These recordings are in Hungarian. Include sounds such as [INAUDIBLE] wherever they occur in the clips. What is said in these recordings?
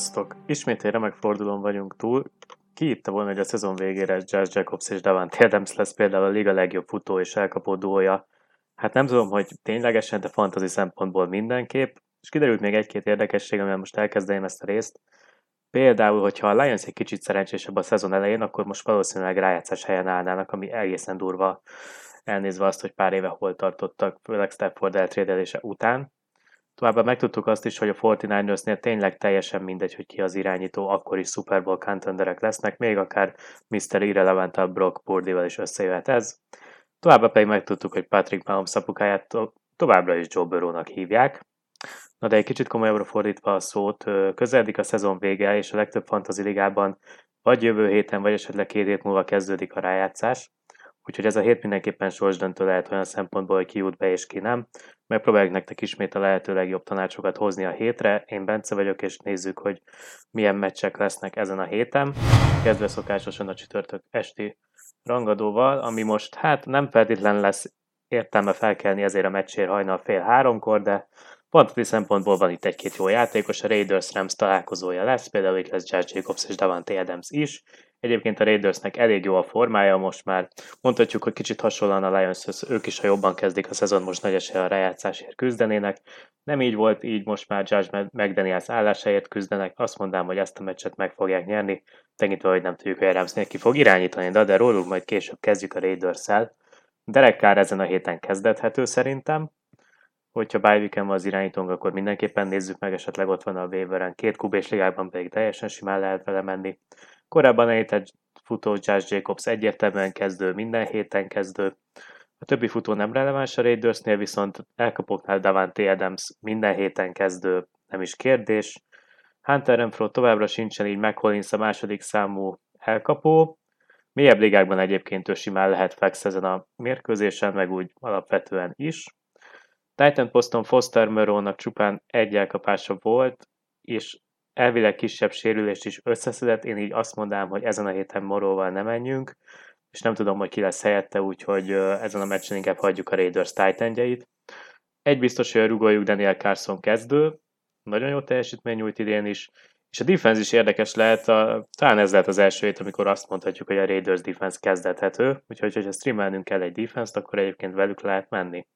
Sziasztok! Ismét egy remek fordulón vagyunk túl. Ki hitte volna, hogy a szezon végére Josh Jacobs és Davante Adams lesz például a liga legjobb futó és elkapó duója? Hát nem tudom, hogy ténylegesen, de fantasy szempontból mindenképp. És kiderült még egy-két érdekesség, amivel most elkezdeném ezt a részt. Például, hogyha a Lions egy kicsit szerencsésebb a szezon elején, akkor most valószínűleg rájátszás helyen állnának, ami egészen durva elnézve azt, hogy pár éve hol tartottak, főleg Stafford eltrédelése után. Továbbá megtudtuk azt is, hogy a 49ersnél tényleg teljesen mindegy, hogy ki az irányító, akkor is Super Bowl contenderek lesznek, még akár Mr. Irrelevant Brock Purdy-vel is összejöhet ez. Továbbá pedig megtudtuk, hogy Patrick Mahomes apukáját to- továbbra is Joe Burrow-nak hívják. Na de egy kicsit komolyabbra fordítva a szót, közeledik a szezon vége, és a legtöbb fantasy ligában vagy jövő héten, vagy esetleg két hét múlva kezdődik a rájátszás. Úgyhogy ez a hét mindenképpen sorsdöntő lehet olyan szempontból, hogy ki jut be és ki nem. Megpróbáljuk nektek ismét a lehető legjobb tanácsokat hozni a hétre. Én Bence vagyok, és nézzük, hogy milyen meccsek lesznek ezen a héten. Kezdve szokásosan a csütörtök esti rangadóval, ami most hát nem feltétlen lesz értelme felkelni ezért a meccsér hajnal fél háromkor, de Fantasy szempontból van itt egy-két jó játékos, a Raiders Rams találkozója lesz, például itt lesz Josh Jacobs és Davante Adams is. Egyébként a Raidersnek elég jó a formája most már. Mondhatjuk, hogy kicsit hasonlóan a lions ők is, ha jobban kezdik a szezon, most nagy esély a rájátszásért küzdenének. Nem így volt, így most már Josh McDaniels állásáért küzdenek. Azt mondám, hogy ezt a meccset meg fogják nyerni, tekintve, hogy nem tudjuk, hogy a Ramsnél ki fog irányítani, de, de róluk majd később kezdjük a Raiders-szel. Derek Carr ezen a héten kezdethető szerintem, hogyha bye van az irányítónk, akkor mindenképpen nézzük meg, esetleg ott van a waveren, két kubés ligában pedig teljesen simán lehet vele menni. Korábban említett futó Josh Jacobs egyértelműen kezdő, minden héten kezdő. A többi futó nem releváns a Raidersnél, viszont elkapoknál Davante Adams minden héten kezdő, nem is kérdés. Hunter Renfro továbbra sincsen, így McCollins a második számú elkapó. Mélyebb ligákban egyébként ő simán lehet flex ezen a mérkőzésen, meg úgy alapvetően is. Titan poszton Foster Moreau-nak csupán egy elkapása volt, és elvileg kisebb sérülést is összeszedett, én így azt mondanám, hogy ezen a héten Moróval nem menjünk, és nem tudom, hogy ki lesz helyette, úgyhogy ezen a meccsen inkább hagyjuk a Raiders titan Egy biztos, hogy rugoljuk Daniel Carson kezdő, nagyon jó teljesítmény nyújt idén is, és a defense is érdekes lehet, a, talán ez lehet az első hét, amikor azt mondhatjuk, hogy a Raiders defense kezdethető, úgyhogy ha streamelnünk kell egy defense-t, akkor egyébként velük lehet menni.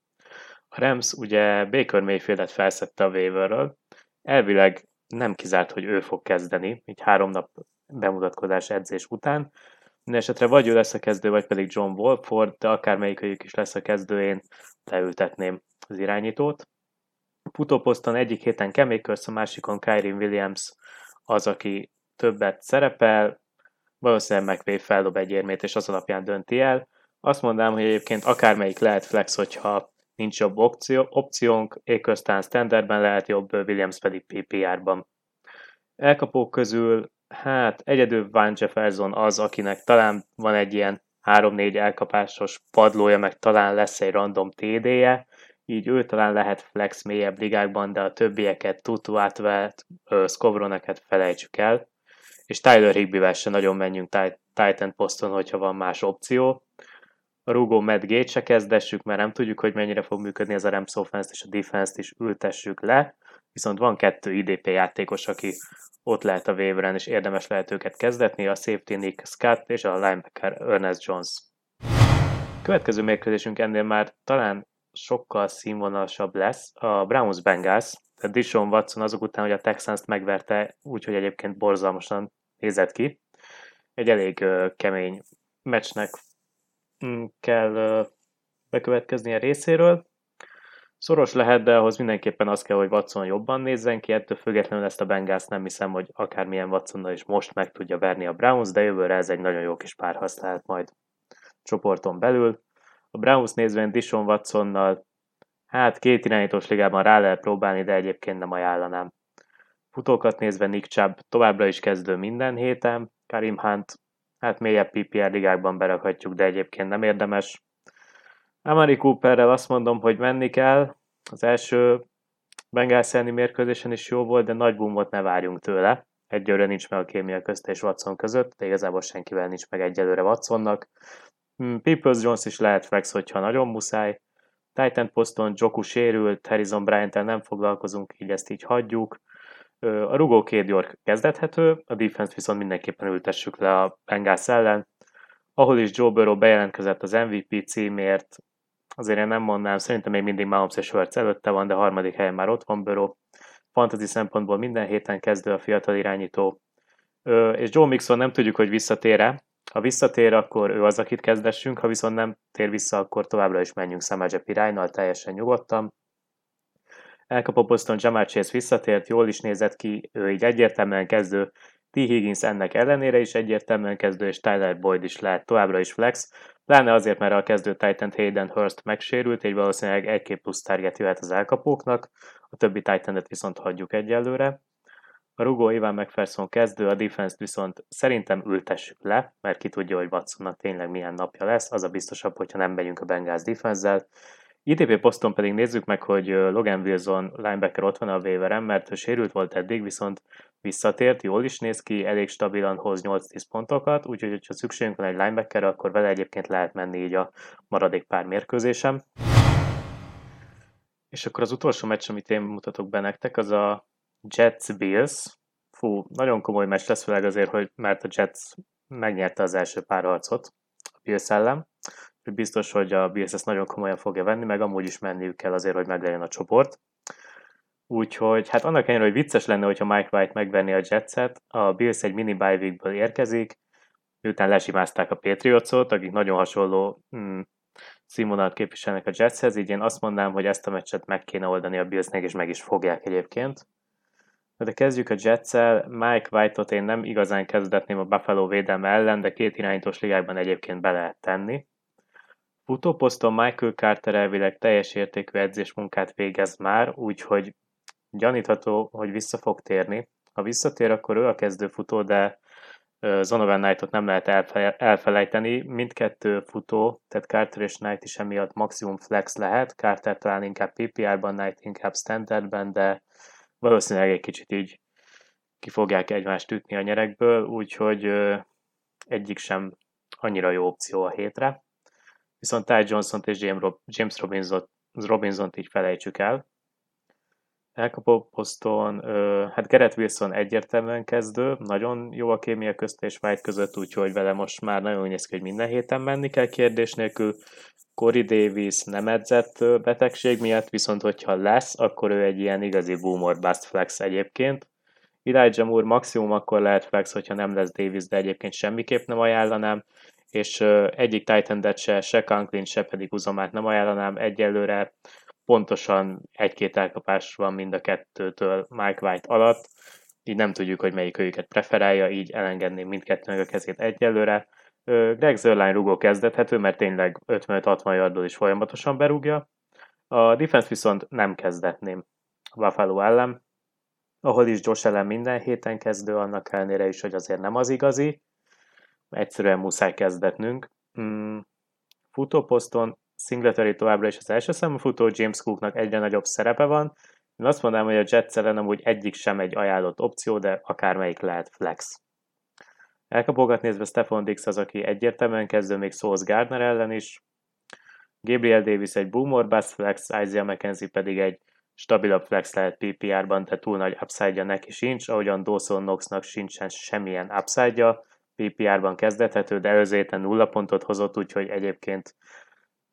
A Rams ugye Baker Mayfieldet felszette a waiverről, elvileg nem kizárt, hogy ő fog kezdeni, így három nap bemutatkozás edzés után. Mindenesetre vagy ő lesz a kezdő, vagy pedig John Wolford, de akármelyikőjük is lesz a kezdő, én leültetném az irányítót. Futóposzton egyik héten Kemékörsz, a másikon Kyrie Williams az, aki többet szerepel, valószínűleg McVay feldob egy érmét, és az alapján dönti el. Azt mondanám, hogy egyébként akármelyik lehet flex, hogyha nincs jobb opció, opciónk, Éköztán standardben lehet jobb, Williams pedig PPR-ban. Elkapók közül, hát egyedül Van Jefferson az, akinek talán van egy ilyen 3-4 elkapásos padlója, meg talán lesz egy random TD-je, így ő talán lehet flex mélyebb ligákban, de a többieket, Tutu átvelt, Skowroneket felejtsük el, és Tyler Higby-vel se nagyon menjünk Titan poszton, hogyha van más opció a rúgó Matt Gate se kezdessük, mert nem tudjuk, hogy mennyire fog működni ez a Rams offense és a defense-t is ültessük le, viszont van kettő IDP játékos, aki ott lehet a waveren, és érdemes lehet őket kezdetni, a safety Nick Scott és a linebacker Ernest Jones. Következő mérkőzésünk ennél már talán sokkal színvonalasabb lesz, a Browns Bengals, tehát Dishon Watson azok után, hogy a Texans-t megverte, úgyhogy egyébként borzalmasan nézett ki. Egy elég kemény meccsnek kell bekövetkezni a részéről. Szoros lehet, de ahhoz mindenképpen az kell, hogy Watson jobban nézzen ki, ettől függetlenül ezt a Bengals nem hiszem, hogy akármilyen Watsonnal is most meg tudja verni a Browns, de jövőre ez egy nagyon jó kis párharc lehet majd csoporton belül. A Browns nézvén Dishon Watsonnal, hát két irányítós ligában rá lehet próbálni, de egyébként nem ajánlanám. Futókat nézve Nick Chubb továbbra is kezdő minden héten, Karim Hunt hát mélyebb PPR ligákban berakhatjuk, de egyébként nem érdemes. Amari Cooperrel azt mondom, hogy menni kell. Az első Bengals mérkőzésen is jó volt, de nagy boomot ne várjunk tőle. Egyelőre nincs meg a kémia közt és Watson között, de igazából senkivel nincs meg egyelőre Watsonnak. Hmm, Peoples Jones is lehet flex, hogyha nagyon muszáj. Titan poszton Joku sérült, Harrison bryant nem foglalkozunk, így ezt így hagyjuk. A rugó két York kezdethető, a defense viszont mindenképpen ültessük le a Bengals ellen, ahol is Joe Burrow bejelentkezett az MVP címért, azért én nem mondnám, szerintem még mindig Mahomes és Hurts előtte van, de harmadik helyen már ott van Burrow. Fantasy szempontból minden héten kezdő a fiatal irányító. És Joe Mixon nem tudjuk, hogy visszatér-e. Ha visszatér, akkor ő az, akit kezdessünk, ha viszont nem tér vissza, akkor továbbra is menjünk Samajep iránynal, teljesen nyugodtan. Elkapó poszton Jamal Chase visszatért, jól is nézett ki, ő így egyértelműen kezdő, T. Higgins ennek ellenére is egyértelműen kezdő, és Tyler Boyd is lehet továbbra is flex, pláne azért, mert a kezdő Titan Hayden Hurst megsérült, így valószínűleg egy-két plusz target jöhet az elkapóknak, a többi Titanet viszont hagyjuk egyelőre. A rugó Ivan McPherson kezdő, a defense viszont szerintem ültessük le, mert ki tudja, hogy Watsonnak tényleg milyen napja lesz, az a biztosabb, hogyha nem megyünk a Bengals defense ITP poszton pedig nézzük meg, hogy Logan Wilson linebacker ott van a waveren, mert sérült volt eddig, viszont visszatért, jól is néz ki, elég stabilan hoz 8-10 pontokat, úgyhogy ha szükségünk van egy linebackerre, akkor vele egyébként lehet menni így a maradék pár mérkőzésem. És akkor az utolsó meccs, amit én mutatok be nektek, az a Jets-Bills. Fú, nagyon komoly meccs lesz, főleg azért, hogy mert a Jets megnyerte az első pár harcot a Bills ellen biztos, hogy a Bills ezt nagyon komolyan fogja venni, meg amúgy is menniük kell azért, hogy meglegyen a csoport. Úgyhogy hát annak ellenére, hogy vicces lenne, hogyha Mike White megvenni a Jetset, a Bills egy mini bye érkezik, miután lesimázták a Patriotsot, akik nagyon hasonló mm, színvonalat képviselnek a Jetshez, így én azt mondanám, hogy ezt a meccset meg kéne oldani a Billsnek, és meg is fogják egyébként. De kezdjük a Jetsel. Mike White-ot én nem igazán kezdetném a Buffalo védelme ellen, de két irányítós ligákban egyébként be lehet tenni. Futóposzton Michael Carter elvileg teljes értékű edzésmunkát végez már, úgyhogy gyanítható, hogy vissza fog térni. Ha visszatér, akkor ő a kezdő futó, de Zonovan Knight-ot nem lehet elfelejteni. Mindkettő futó, tehát Carter és Knight is emiatt maximum flex lehet. Carter talán inkább PPR-ban, Knight inkább standardben, de valószínűleg egy kicsit így ki fogják egymást ütni a nyerekből, úgyhogy egyik sem annyira jó opció a hétre viszont Ty johnson és James Robinson, Robinson-t így felejtsük el. Elkapó poszton, hát Gerett Wilson egyértelműen kezdő, nagyon jó a kémia közt és White között, úgyhogy vele most már nagyon néz ki, hogy minden héten menni kell kérdés nélkül. Corey Davis nem edzett betegség miatt, viszont hogyha lesz, akkor ő egy ilyen igazi boomer bust flex egyébként. Elijah Moore maximum akkor lehet flex, hogyha nem lesz Davis, de egyébként semmiképp nem ajánlanám és egyik titan se, se Conklin, se pedig Uzomát nem ajánlanám egyelőre. Pontosan egy-két elkapás van mind a kettőtől Mike White alatt, így nem tudjuk, hogy melyik őket preferálja, így elengedném mindkettőnek a kezét egyelőre. Greg Zerline rugó kezdethető, mert tényleg 55-60 yardból is folyamatosan berúgja. A defense viszont nem kezdetném Buffalo ellen, ahol is Josh ellen minden héten kezdő, annak ellenére is, hogy azért nem az igazi, egyszerűen muszáj kezdetnünk. Mm, futóposzton Singletary továbbra is az első számú futó, James Cooknak egyre nagyobb szerepe van. Én azt mondanám, hogy a Jets ellen amúgy egyik sem egy ajánlott opció, de akármelyik lehet flex. Elkapogat nézve Stefan Dix az, aki egyértelműen kezdő még Sauce Gardner ellen is. Gabriel Davis egy boomer bust flex, Isaiah McKenzie pedig egy stabilabb flex lehet PPR-ban, de túl nagy upside-ja neki sincs, ahogyan Dawson Knoxnak sincsen semmilyen upside-ja, PPR-ban kezdethető, de előző héten nulla pontot hozott, úgyhogy egyébként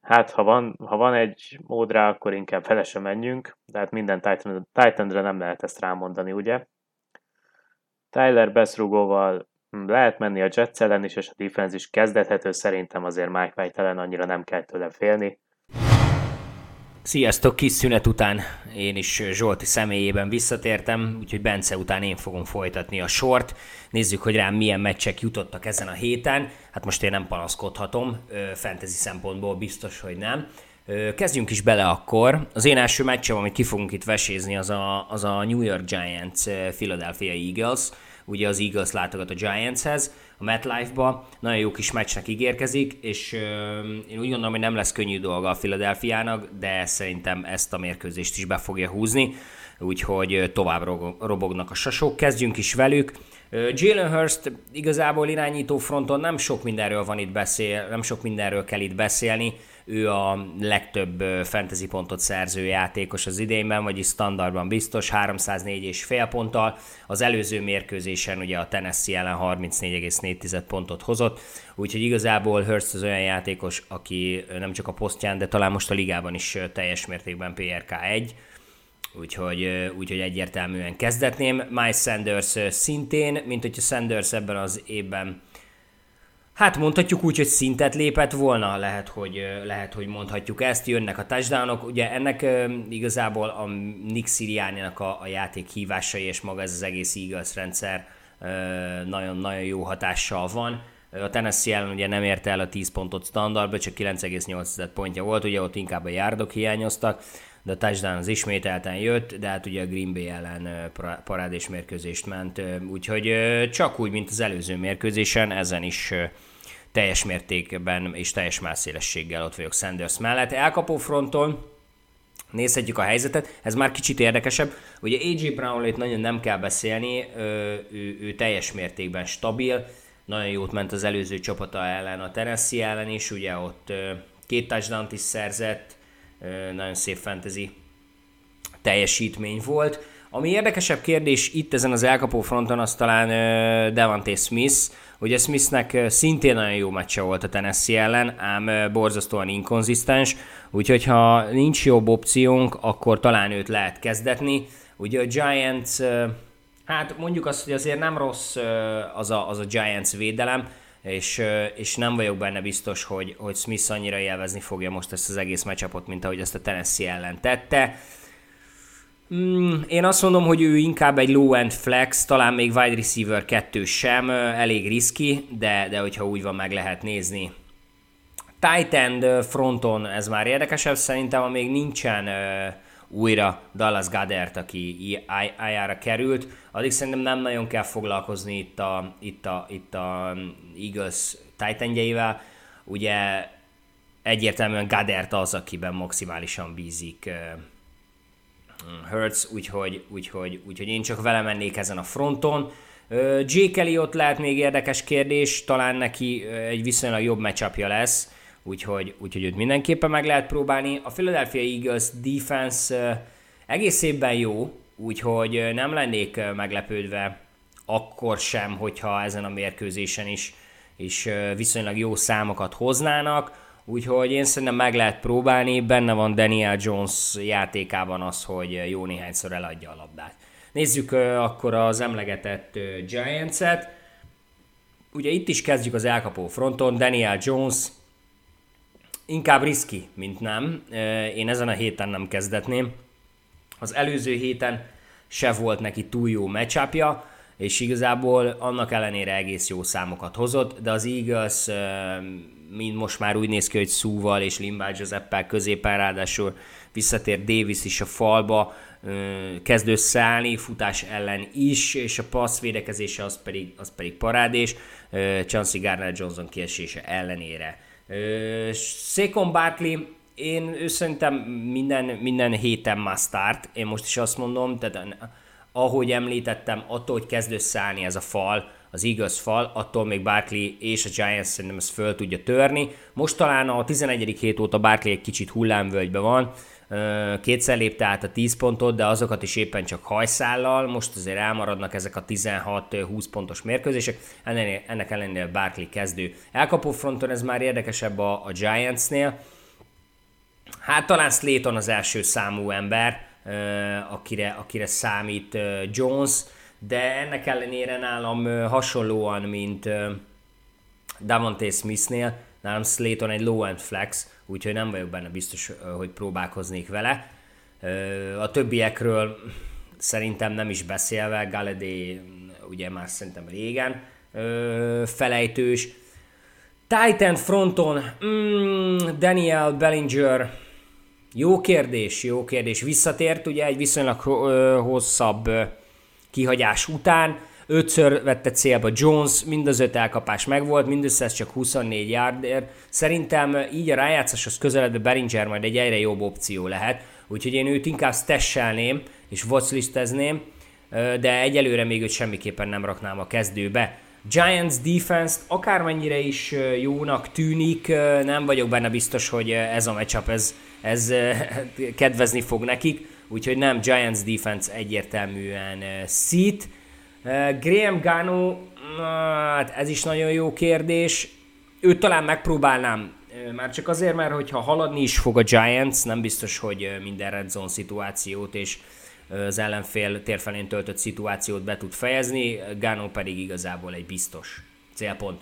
hát ha van, ha van egy mód rá, akkor inkább fele sem menjünk, de hát minden Titan, nem lehet ezt rámondani, ugye? Tyler Beszrugóval lehet menni a Jets ellen is, és a defense is kezdethető, szerintem azért Mike White ellen annyira nem kell tőle félni. Sziasztok, kis szünet után én is Zsolti személyében visszatértem, úgyhogy Bence után én fogom folytatni a sort. Nézzük, hogy rám milyen meccsek jutottak ezen a héten. Hát most én nem panaszkodhatom, fantasy szempontból biztos, hogy nem. Kezdjünk is bele akkor. Az én első meccsem, amit ki fogunk itt vesézni, az a, az a New York Giants Philadelphia Eagles. Ugye az Eagles látogat a Giantshez a MetLife-ba. Nagyon jó kis meccsnek ígérkezik, és én úgy gondolom, hogy nem lesz könnyű dolga a Philadelphiának, de szerintem ezt a mérkőzést is be fogja húzni. úgyhogy tovább robognak a sasok. Kezdjünk is velük. Jalen Hurst igazából irányító fronton nem sok mindenről van itt beszél, nem sok mindenről kell itt beszélni. Ő a legtöbb fantasy pontot szerző játékos az idényben, vagyis standardban biztos, 304 és fél ponttal. Az előző mérkőzésen ugye a Tennessee ellen 34,4 pontot hozott, úgyhogy igazából Hurst az olyan játékos, aki nem csak a posztján, de talán most a ligában is teljes mértékben PRK 1, úgyhogy, úgyhogy egyértelműen kezdetném. Miles Sanders szintén, mint hogyha Sanders ebben az évben Hát mondhatjuk úgy, hogy szintet lépett volna, lehet, hogy, lehet, hogy mondhatjuk ezt, jönnek a touchdownok, ugye ennek igazából a Nick Sirianni-nak a, a játék hívásai és maga ez az egész Eagles rendszer nagyon-nagyon jó hatással van. A Tennessee ellen ugye nem érte el a 10 pontot standardba, csak 9,8 pontja volt, ugye ott inkább a járdok hiányoztak, de a touchdown az ismételten jött, de hát ugye a Green Bay ellen parádés mérkőzést ment, úgyhogy csak úgy, mint az előző mérkőzésen, ezen is teljes mértékben és teljes másszélességgel ott vagyok Sanders mellett. Elkapó fronton nézhetjük a helyzetet, ez már kicsit érdekesebb. Ugye AJ Brownlét nagyon nem kell beszélni, ő, ő, ő teljes mértékben stabil, nagyon jót ment az előző csapata ellen, a Tennessee ellen is, ugye ott két touchdown is szerzett, nagyon szép fantasy teljesítmény volt. Ami érdekesebb kérdés itt ezen az elkapó fronton, az talán Devante Smith. Ugye Smithnek szintén nagyon jó meccse volt a Tennessee ellen, ám borzasztóan inkonzisztens, úgyhogy ha nincs jobb opciónk, akkor talán őt lehet kezdetni. Ugye a Giants, hát mondjuk azt, hogy azért nem rossz az a, az a Giants védelem, és, és nem vagyok benne biztos, hogy, hogy Smith annyira élvezni fogja most ezt az egész meccsapot, mint ahogy ezt a Tennessee ellen tette. Mm, én azt mondom, hogy ő inkább egy low-end flex, talán még wide receiver 2 sem, elég riski, de, de hogyha úgy van, meg lehet nézni. Tight end fronton ez már érdekesebb, szerintem még nincsen uh, újra Dallas Goddard, aki IR-ra került, addig szerintem nem nagyon kell foglalkozni itt a, itt a, itt a Eagles titan Ugye egyértelműen Goddard az, akiben maximálisan bízik Hertz, úgyhogy, úgyhogy, úgyhogy én csak vele mennék ezen a fronton. Jake ott lehet még érdekes kérdés, talán neki egy viszonylag jobb matchupja lesz, úgyhogy, úgyhogy őt mindenképpen meg lehet próbálni. A Philadelphia Eagles defense egész évben jó, úgyhogy nem lennék meglepődve akkor sem, hogyha ezen a mérkőzésen is, is viszonylag jó számokat hoznának. Úgyhogy én szerintem meg lehet próbálni, benne van Daniel Jones játékában az, hogy jó néhányszor eladja a labdát. Nézzük akkor az emlegetett Giants-et. Ugye itt is kezdjük az elkapó fronton, Daniel Jones inkább riski, mint nem. Én ezen a héten nem kezdetném. Az előző héten se volt neki túl jó matchupja, és igazából annak ellenére egész jó számokat hozott, de az Eagles mind most már úgy néz ki, hogy Szúval és Limbál Giuseppe középen, ráadásul visszatér Davis is a falba, kezd összeállni, futás ellen is, és a passz védekezése az pedig, az pedig parádés, Chancey Garner Johnson kiesése ellenére. Székon Barkley, én ő szerintem minden, minden héten már start, én most is azt mondom, tehát ahogy említettem, attól, hogy kezd összeállni ez a fal, az igaz fal, attól még Barkley és a Giants szerintem ezt föl tudja törni. Most talán a 11. hét óta Barkley egy kicsit hullámvölgybe van, kétszer lépte át a 10 pontot, de azokat is éppen csak hajszállal, most azért elmaradnak ezek a 16-20 pontos mérkőzések, ennek ellenére Barkley kezdő. Elkapó fronton ez már érdekesebb a, a Giantsnél, hát talán Slayton az első számú ember, akire, akire számít Jones, de ennek ellenére nálam hasonlóan, mint Davante Smithnél, nálam Slayton egy low-end flex, úgyhogy nem vagyok benne biztos, hogy próbálkoznék vele. A többiekről szerintem nem is beszélve, Galedé ugye már szerintem régen felejtős. Titan fronton, mm, Daniel Bellinger, jó kérdés, jó kérdés. Visszatért ugye egy viszonylag hosszabb kihagyás után, ötször vette célba Jones, mind az öt elkapás megvolt, mindössze ez csak 24 yardért. Szerintem így a rájátszáshoz közeledve Beringer majd egy egyre jobb opció lehet, úgyhogy én őt inkább stesselném, és watchlistezném, de egyelőre még őt semmiképpen nem raknám a kezdőbe. Giants defense akármennyire is jónak tűnik, nem vagyok benne biztos, hogy ez a matchup ez, ez kedvezni fog nekik, úgyhogy nem Giants defense egyértelműen szít. Graham Gano, hát ez is nagyon jó kérdés. Őt talán megpróbálnám, már csak azért, mert hogyha haladni is fog a Giants, nem biztos, hogy minden red zone szituációt és az ellenfél térfelén töltött szituációt be tud fejezni, Gano pedig igazából egy biztos célpont.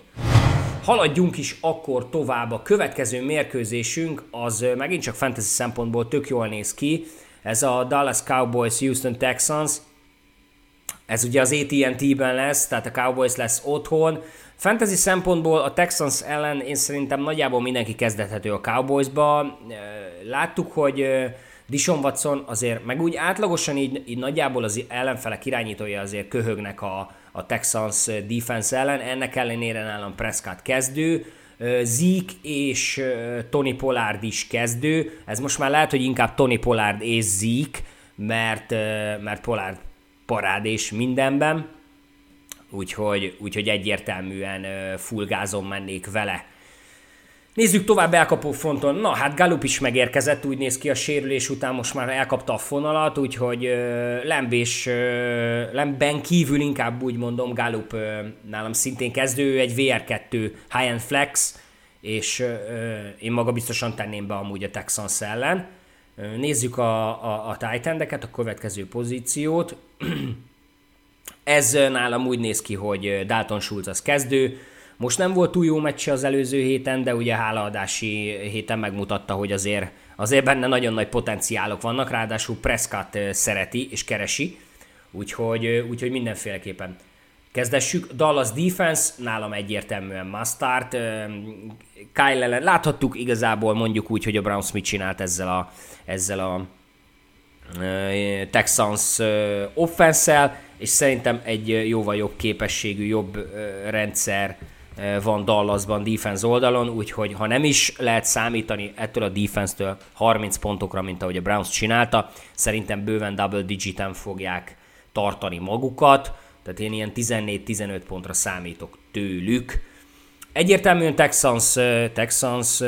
Haladjunk is akkor tovább. A következő mérkőzésünk az megint csak fantasy szempontból tök jól néz ki. Ez a Dallas Cowboys Houston Texans. Ez ugye az AT&T-ben lesz, tehát a Cowboys lesz otthon. Fantasy szempontból a Texans ellen én szerintem nagyjából mindenki kezdethető a Cowboysba. Láttuk, hogy Dishon Watson azért, meg úgy átlagosan így, így nagyjából az ellenfelek irányítója azért köhögnek a, a Texans defense ellen, ennek ellenére nálam Prescott kezdő, Zeke és Tony Pollard is kezdő, ez most már lehet, hogy inkább Tony Pollard és Zeke, mert, mert Pollard parád és mindenben, úgyhogy, úgyhogy egyértelműen full gázon mennék vele. Nézzük tovább elkapó fronton. Na, hát Galup is megérkezett, úgy néz ki a sérülés után, most már elkapta a fonalat, úgyhogy uh, Lemb és Lembben kívül inkább úgy mondom, Galup nálam szintén kezdő, egy VR2 high-end flex, és én maga biztosan tenném be amúgy a Texans ellen. Nézzük a, a, a titan a következő pozíciót. [CLEARS THROAT] Ez nálam úgy néz ki, hogy Dalton Schulz az kezdő, most nem volt túl jó meccse az előző héten, de ugye hálaadási héten megmutatta, hogy azért, azért benne nagyon nagy potenciálok vannak, ráadásul Prescott szereti és keresi, úgyhogy, úgyhogy mindenféleképpen kezdessük. Dallas defense, nálam egyértelműen must start. Kyle ellen láthattuk igazából mondjuk úgy, hogy a Browns mit csinált ezzel a, ezzel a Texans offense és szerintem egy jóval jobb képességű, jobb rendszer van Dallasban defense oldalon, úgyhogy ha nem is lehet számítani ettől a defense-től 30 pontokra, mint ahogy a Browns csinálta, szerintem bőven double digiten fogják tartani magukat, tehát én ilyen 14-15 pontra számítok tőlük. Egyértelműen Texans, Texans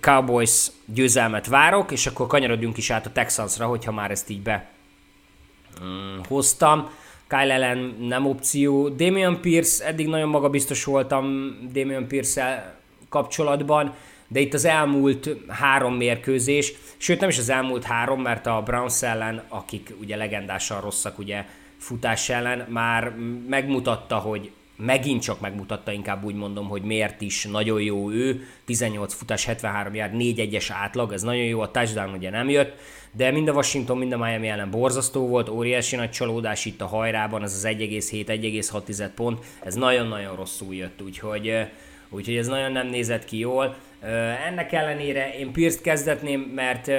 Cowboys győzelmet várok, és akkor kanyarodjunk is át a Texansra, hogyha már ezt így be mm. Kyle Allen nem opció. Damian Pierce, eddig nagyon magabiztos voltam Damian pierce kapcsolatban, de itt az elmúlt három mérkőzés, sőt nem is az elmúlt három, mert a Browns ellen, akik ugye legendásan rosszak ugye futás ellen, már megmutatta, hogy megint csak megmutatta, inkább úgy mondom, hogy miért is nagyon jó ő, 18 futás, 73 jár, 4-1-es átlag, ez nagyon jó, a touchdown ugye nem jött, de mind a Washington, mind a Miami ellen borzasztó volt, óriási nagy csalódás itt a hajrában, az az 1,7-1,6 pont, ez nagyon-nagyon rosszul jött, úgyhogy, úgyhogy ez nagyon nem nézett ki jól. Ennek ellenére én Pierce kezdetném, mert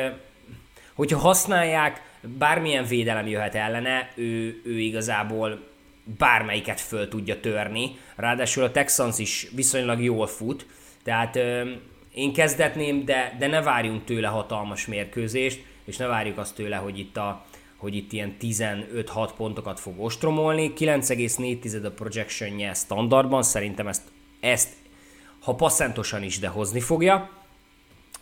hogyha használják, bármilyen védelem jöhet ellene, ő, ő igazából bármelyiket föl tudja törni. Ráadásul a Texans is viszonylag jól fut, tehát én kezdetném, de, de ne várjunk tőle hatalmas mérkőzést és ne várjuk azt tőle, hogy itt, a, hogy itt ilyen 15-6 pontokat fog ostromolni. 9,4 a projectionje standardban, szerintem ezt, ezt ha passzentosan is, de hozni fogja.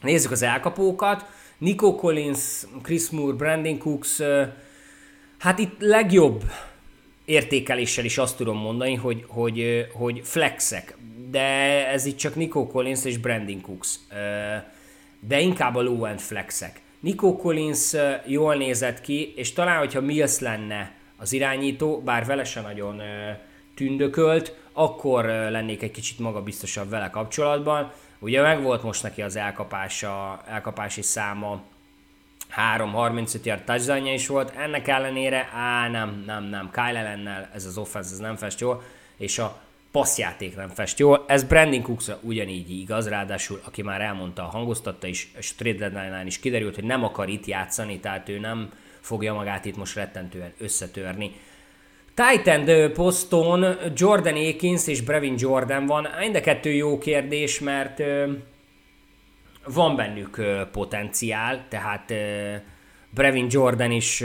Nézzük az elkapókat. Nico Collins, Chris Moore, Brandon Cooks, hát itt legjobb értékeléssel is azt tudom mondani, hogy, hogy, hogy flexek, de ez itt csak Nico Collins és Brandon Cooks, de inkább a low-end flexek. Nico Collins jól nézett ki, és talán, hogyha Mills lenne az irányító, bár vele se nagyon tündökölt, akkor lennék egy kicsit magabiztosabb vele kapcsolatban. Ugye meg volt most neki az elkapása, elkapási száma, 3-35 yard touchdown is volt, ennek ellenére, á nem, nem, nem, Kyle Allen ez az offense, ez nem fest jól, és a passzjáték nem fest jól. Ez Brandon cooks ugyanígy igaz, ráadásul aki már elmondta, hangoztatta is, és trade is kiderült, hogy nem akar itt játszani, tehát ő nem fogja magát itt most rettentően összetörni. Titan poszton Jordan Akins és Brevin Jordan van. Mind a kettő jó kérdés, mert van bennük potenciál, tehát Brevin Jordan is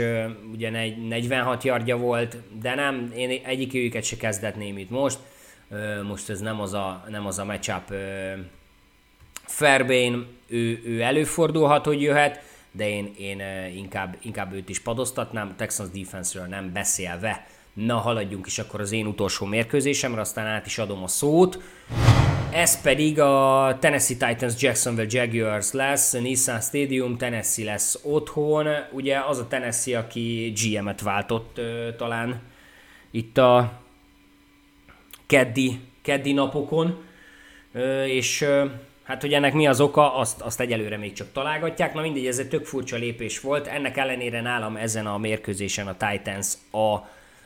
ugye 46 yardja volt, de nem, én egyikőjüket se kezdetném itt most. Most ez nem az a, nem az a matchup. Fairbain, ő, ő előfordulhat, hogy jöhet, de én, én inkább, inkább őt is padoztatnám, Texans defense nem beszélve. Na, haladjunk is akkor az én utolsó mérkőzésemre, aztán át is adom a szót. Ez pedig a Tennessee Titans Jacksonville Jaguars lesz, Nissan Stadium, Tennessee lesz otthon. Ugye az a Tennessee, aki GM-et váltott talán itt a keddi, keddi napokon, és hát hogy ennek mi az oka, azt, azt egyelőre még csak találgatják. Na mindegy, ez egy tök furcsa lépés volt. Ennek ellenére nálam ezen a mérkőzésen a Titans a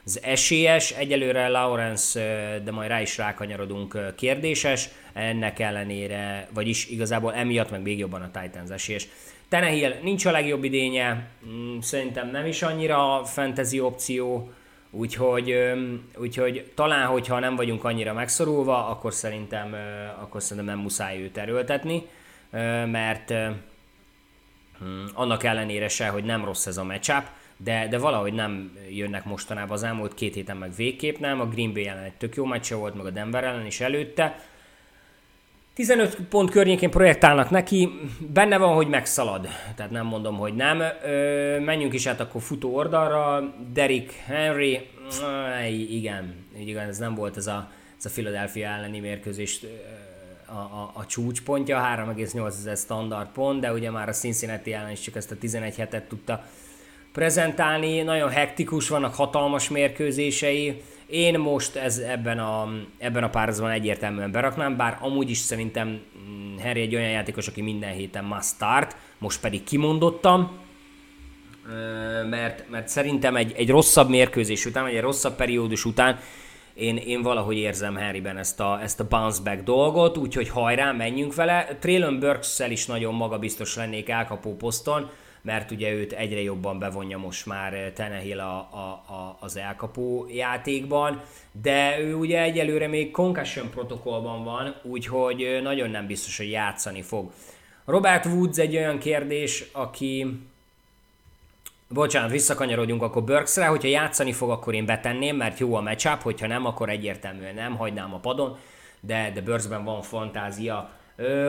az esélyes, egyelőre Lawrence, de majd rá is rákanyarodunk kérdéses, ennek ellenére, vagyis igazából emiatt meg még jobban a Titans esélyes. Tenehill nincs a legjobb idénye, mm, szerintem nem is annyira fantasy opció, úgyhogy, úgyhogy talán, hogyha nem vagyunk annyira megszorulva, akkor szerintem, akkor szerintem nem muszáj őt erőltetni, mert mm, annak ellenére se, hogy nem rossz ez a matchup, de, de valahogy nem jönnek mostanában az elmúlt két héten meg végképp nem. A Green Bay ellen egy tök jó meccse volt, meg a Denver ellen is előtte. 15 pont környékén projektálnak neki, benne van, hogy megszalad, tehát nem mondom, hogy nem. Ö, menjünk is át akkor futó oldalra, Derek Henry, igen, igen, ez nem volt ez a, ez a Philadelphia elleni mérkőzés a, a, a csúcspontja, 3,8 standard pont, de ugye már a Cincinnati ellen is csak ezt a 11 hetet tudta prezentálni, nagyon hektikus, vannak hatalmas mérkőzései. Én most ez, ebben, a, ebben a párazban egyértelműen beraknám, bár amúgy is szerintem mm, Harry egy olyan játékos, aki minden héten must start, most pedig kimondottam, mert, mert szerintem egy, egy rosszabb mérkőzés után, vagy egy rosszabb periódus után én, én valahogy érzem Harryben ezt a, ezt a bounce back dolgot, úgyhogy hajrá, menjünk vele. Traylon burks is nagyon magabiztos lennék elkapó poszton, mert ugye őt egyre jobban bevonja most már eh, Tenehill a, a, a, az elkapó játékban, de ő ugye egyelőre még concussion protokollban van, úgyhogy eh, nagyon nem biztos, hogy játszani fog. Robert Woods egy olyan kérdés, aki Bocsánat, visszakanyarodjunk akkor Burksre, hogyha játszani fog, akkor én betenném, mert jó a matchup, hogyha nem, akkor egyértelműen nem, hagynám a padon, de, de Burksben van fantázia,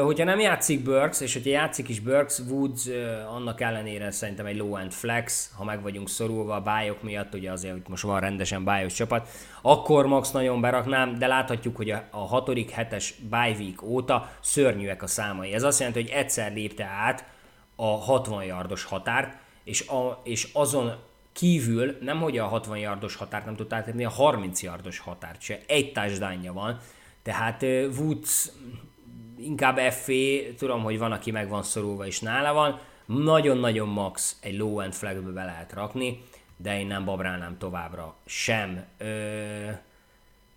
hogyha nem játszik Burks, és hogyha játszik is Burks, Woods annak ellenére szerintem egy low-end flex, ha meg vagyunk szorulva a bájok miatt, ugye azért, hogy most van rendesen bájos csapat, akkor max nagyon beraknám, de láthatjuk, hogy a, hatodik, hetes bye week óta szörnyűek a számai. Ez azt jelenti, hogy egyszer lépte át a 60 yardos határt, és, a, és azon kívül nem, hogy a 60 yardos határt nem tudta átérni, a 30 yardos határt se. Egy touchdownja van, tehát Woods inkább FV, tudom, hogy van, aki meg van szorulva és nála van, nagyon-nagyon max egy low-end flagbe be lehet rakni, de én nem babrálnám továbbra sem. Ö...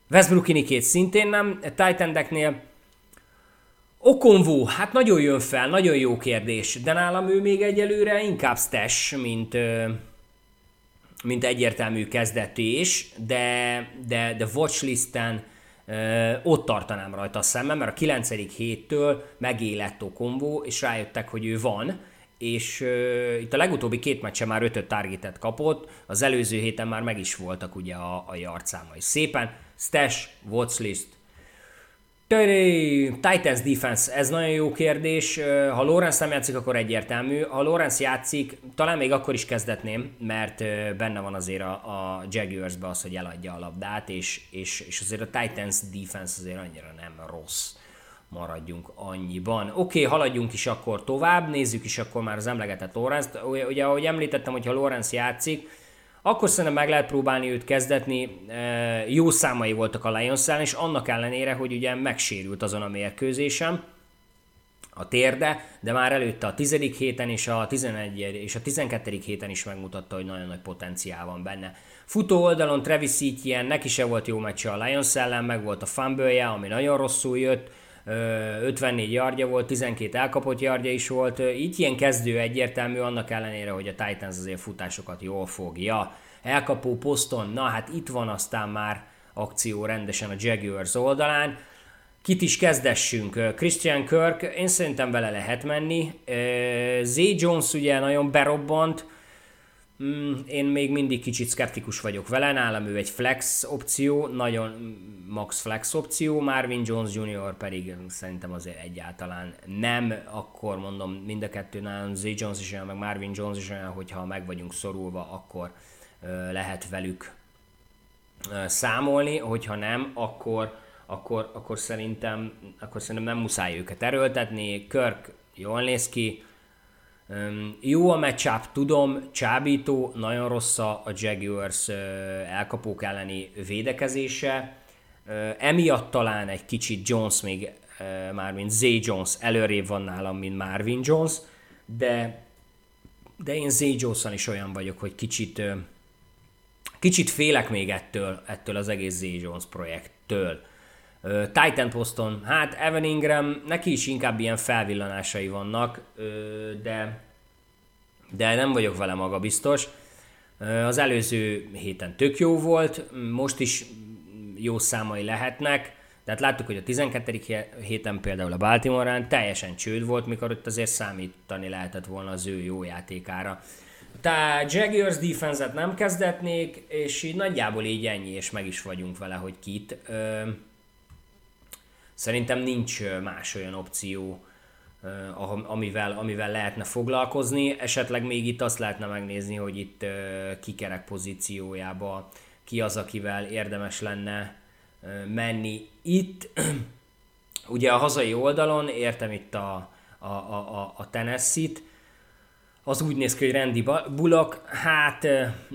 Westbrook szintén nem, Titan Okonvó, hát nagyon jön fel, nagyon jó kérdés, de nálam ő még egyelőre inkább stash, mint, mint egyértelmű kezdetés, de, de, de watchlisten ott tartanám rajta a szemem, mert a 9. héttől megélett Okonvó, és rájöttek, hogy ő van, és uh, itt a legutóbbi két meccsen már ötöt targetet kapott, az előző héten már meg is voltak ugye a, a yardszámai. Szépen, stash, watchlist, Titans defense, ez nagyon jó kérdés. Ha Lawrence nem játszik, akkor egyértelmű. Ha Lawrence játszik, talán még akkor is kezdetném, mert benne van azért a, a Jaguars-be az, hogy eladja a labdát, és, és, és azért a Titans defense azért annyira nem rossz maradjunk annyiban. Oké, okay, haladjunk is akkor tovább, nézzük is akkor már az emlegetett Lawrence-t. Ugye, ahogy említettem, hogyha Lawrence játszik, akkor szerintem meg lehet próbálni őt kezdetni. Jó számai voltak a lions és annak ellenére, hogy ugye megsérült azon a mérkőzésem a térde, de már előtte a 10. héten és a 11. és a 12. héten is megmutatta, hogy nagyon nagy potenciál van benne. Futó oldalon Travis Etienne, neki se volt jó meccse a Lions ellen, meg volt a fumble ami nagyon rosszul jött, 54 yardja volt, 12 elkapott yardja is volt, így ilyen kezdő egyértelmű, annak ellenére, hogy a Titans azért futásokat jól fogja. Elkapó poszton, na hát itt van aztán már akció rendesen a Jaguars oldalán. Kit is kezdessünk? Christian Kirk, én szerintem vele lehet menni. Zay Jones ugye nagyon berobbant, Mm, én még mindig kicsit skeptikus vagyok vele, nálam ő egy flex opció, nagyon max flex opció, Marvin Jones Jr. pedig szerintem azért egyáltalán nem, akkor mondom mind a kettő nálam Z. Jones is olyan, meg Marvin Jones is olyan, hogyha meg vagyunk szorulva, akkor lehet velük számolni, hogyha nem, akkor, akkor, akkor, szerintem, akkor szerintem nem muszáj őket erőltetni. Kirk jól néz ki, jó a matchup, tudom, csábító, nagyon rossz a Jaguars elkapók elleni védekezése. Emiatt talán egy kicsit Jones még, már mint Z. Jones előrébb van nálam, mint Marvin Jones, de, de én Z. jones is olyan vagyok, hogy kicsit, kicsit félek még ettől, ettől az egész Z. Jones projekttől. Titan poszton, hát Evan Ingram, neki is inkább ilyen felvillanásai vannak, de, de nem vagyok vele maga biztos. Az előző héten tök jó volt, most is jó számai lehetnek, tehát láttuk, hogy a 12. héten például a baltimore teljesen csőd volt, mikor ott azért számítani lehetett volna az ő jó játékára. Tehát Jaguars defense nem kezdetnék, és így nagyjából így ennyi, és meg is vagyunk vele, hogy kit. Szerintem nincs más olyan opció, amivel, amivel lehetne foglalkozni. Esetleg még itt azt lehetne megnézni, hogy itt kikerek pozíciójába ki az, akivel érdemes lenne menni. Itt [CLEARS THROAT] ugye a hazai oldalon, értem itt a, a, a, a Tennessee-t, az úgy néz ki, hogy Randy Bullock, hát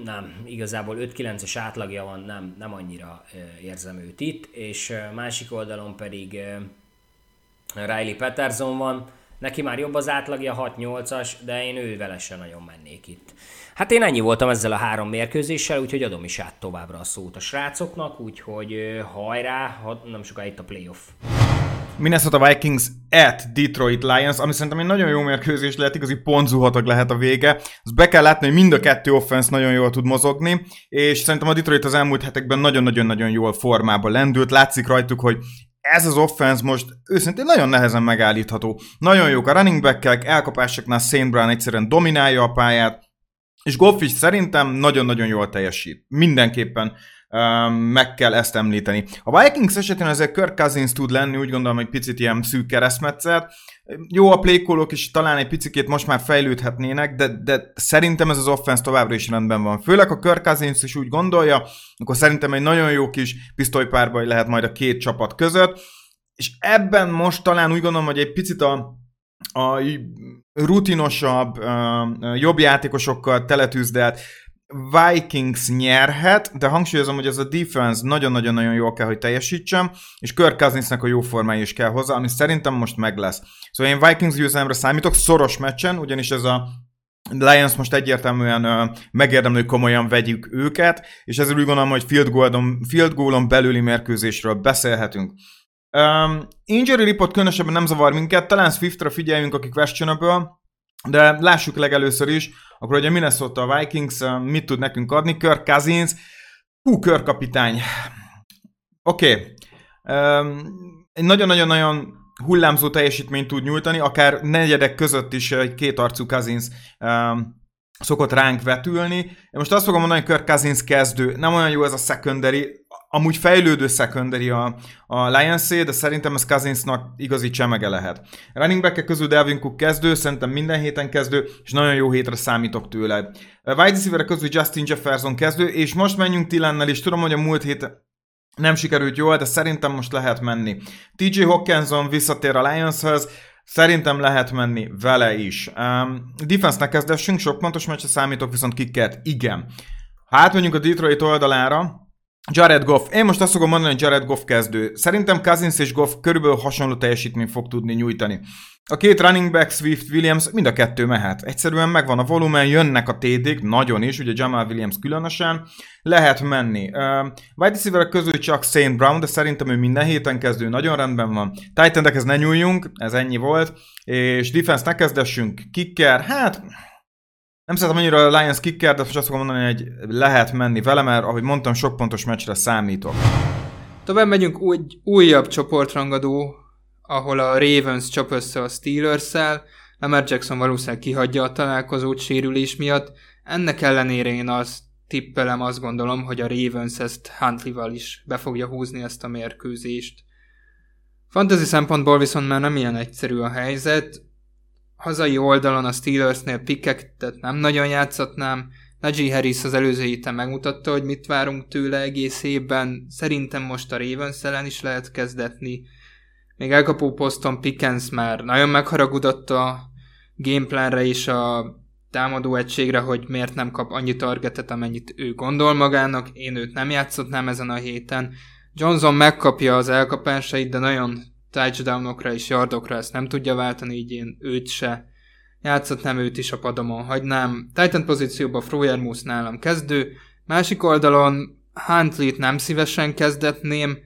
nem, igazából 5-9-es átlagja van, nem, nem annyira érzem őt itt, és másik oldalon pedig Riley Peterson van, neki már jobb az átlagja, 6-8-as, de én ő vele se nagyon mennék itt. Hát én ennyi voltam ezzel a három mérkőzéssel, úgyhogy adom is át továbbra a szót a srácoknak, úgyhogy hajrá, nem sokáig itt a playoff. Minnesota Vikings at Detroit Lions, ami szerintem egy nagyon jó mérkőzés lehet, igazi pontzuhatag lehet a vége. Azt be kell látni, hogy mind a kettő offense nagyon jól tud mozogni, és szerintem a Detroit az elmúlt hetekben nagyon-nagyon-nagyon jól formában lendült. Látszik rajtuk, hogy ez az offense most őszintén nagyon nehezen megállítható. Nagyon jók a running back elkapásoknál Saint Brown egyszerűen dominálja a pályát, és Goff is szerintem nagyon-nagyon jól teljesít. Mindenképpen meg kell ezt említeni. A Vikings esetén azért Kirk Cousins tud lenni, úgy gondolom, hogy picit ilyen szűk keresztmetszet. Jó a playkolok is talán egy picit most már fejlődhetnének, de, de szerintem ez az offense továbbra is rendben van. Főleg a Kirk Cousins is úgy gondolja, akkor szerintem egy nagyon jó kis pisztolypárbaj lehet majd a két csapat között. És ebben most talán úgy gondolom, hogy egy picit a, a rutinosabb, jobb játékosokkal teletűzdelt Vikings nyerhet, de hangsúlyozom, hogy ez a defense nagyon-nagyon-nagyon jól kell, hogy teljesítsem, és Kirk Cousinsnek a jó formája is kell hozzá, ami szerintem most meg lesz. Szóval én Vikings győzelemre számítok, szoros meccsen, ugyanis ez a Lions most egyértelműen uh, megérdemlő, hogy komolyan vegyük őket, és ezzel úgy gondolom, hogy field goalon, field goalon belüli mérkőzésről beszélhetünk. Um, injury report különösebben nem zavar minket, talán Swiftra figyeljünk, akik questionable, de lássuk legelőször is, akkor ugye Minnesota Vikings mit tud nekünk adni? Kirk Cousins, hú, körkapitány. Oké. Okay. Egy nagyon-nagyon-nagyon hullámzó teljesítményt tud nyújtani, akár negyedek között is egy kétarcú Cousins szokott ránk vetülni. Én most azt fogom mondani, hogy Kirk Cousins kezdő, nem olyan jó ez a secondary, amúgy fejlődő secondary a, a lions de szerintem ez Cousinsnak igazi csemege lehet. Running back közül Delvin Cook kezdő, szerintem minden héten kezdő, és nagyon jó hétre számítok tőle. Wide receiver közül Justin Jefferson kezdő, és most menjünk Tillennel is, tudom, hogy a múlt hét nem sikerült jól, de szerintem most lehet menni. TJ Hawkinson visszatér a Lionshoz, Szerintem lehet menni vele is. Um, Defense-nek kezdessünk, sok pontos meccse számítok, viszont kiket? Igen. Hát mondjuk a Detroit oldalára, Jared Goff. Én most azt fogom mondani, hogy Jared Goff kezdő. Szerintem Cousins és Goff körülbelül hasonló teljesítményt fog tudni nyújtani. A két running back, Swift, Williams, mind a kettő mehet. Egyszerűen megvan a volumen, jönnek a TD-k, nagyon is, ugye Jamal Williams különösen, lehet menni. Uh, Wide receiver közül csak Saint Brown, de szerintem ő minden héten kezdő, nagyon rendben van. titan ez ne nyúljunk, ez ennyi volt. És defense ne kezdessünk. Kicker, hát nem szeretem annyira a Lions kicker, de most azt fogom mondani, hogy lehet menni vele, mert ahogy mondtam, sok pontos meccsre számítok. Tovább megyünk úgy újabb csoportrangadó, ahol a Ravens csap össze a Steelers-szel. Lamar Jackson valószínűleg kihagyja a találkozót sérülés miatt. Ennek ellenére én azt tippelem, azt gondolom, hogy a Ravens ezt Huntley-val is be fogja húzni ezt a mérkőzést. Fantasy szempontból viszont már nem ilyen egyszerű a helyzet. Hazai oldalon a Steelersnél pickeket nem nagyon játszatnám, Najee Harris az előző héten megmutatta, hogy mit várunk tőle egész évben. Szerintem most a Ravens ellen is lehet kezdetni. Még elkapó poszton Pickens már nagyon megharagudott a gameplanre és a támadó egységre, hogy miért nem kap annyi targetet, amennyit ő gondol magának. Én őt nem játszotnám ezen a héten. Johnson megkapja az elkapásait, de nagyon touchdownokra és yardokra ezt nem tudja váltani, így én őt se játszhatnám őt is a padomon hagynám. Titan pozícióban Froyermus nálam kezdő, másik oldalon Huntley-t nem szívesen kezdetném,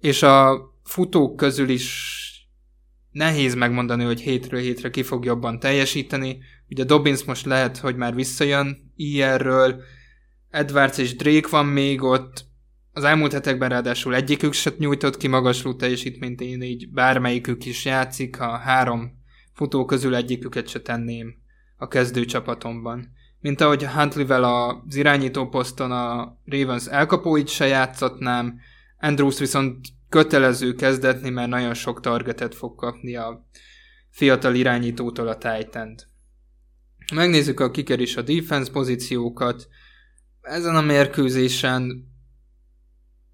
és a futók közül is nehéz megmondani, hogy hétről hétre ki fog jobban teljesíteni. Ugye Dobbins most lehet, hogy már visszajön IR-ről, Edwards és Drake van még ott, az elmúlt hetekben ráadásul egyikük se nyújtott ki magasló teljesítményt, én így bármelyikük is játszik, ha három futó közül egyiküket se tenném a kezdő csapatomban. Mint ahogy Huntley-vel az irányító poszton a Ravens elkapóit se játszatnám, Andrews viszont kötelező kezdetni, mert nagyon sok targetet fog kapni a fiatal irányítótól a titan -t. Megnézzük a kiker és a defense pozíciókat. Ezen a mérkőzésen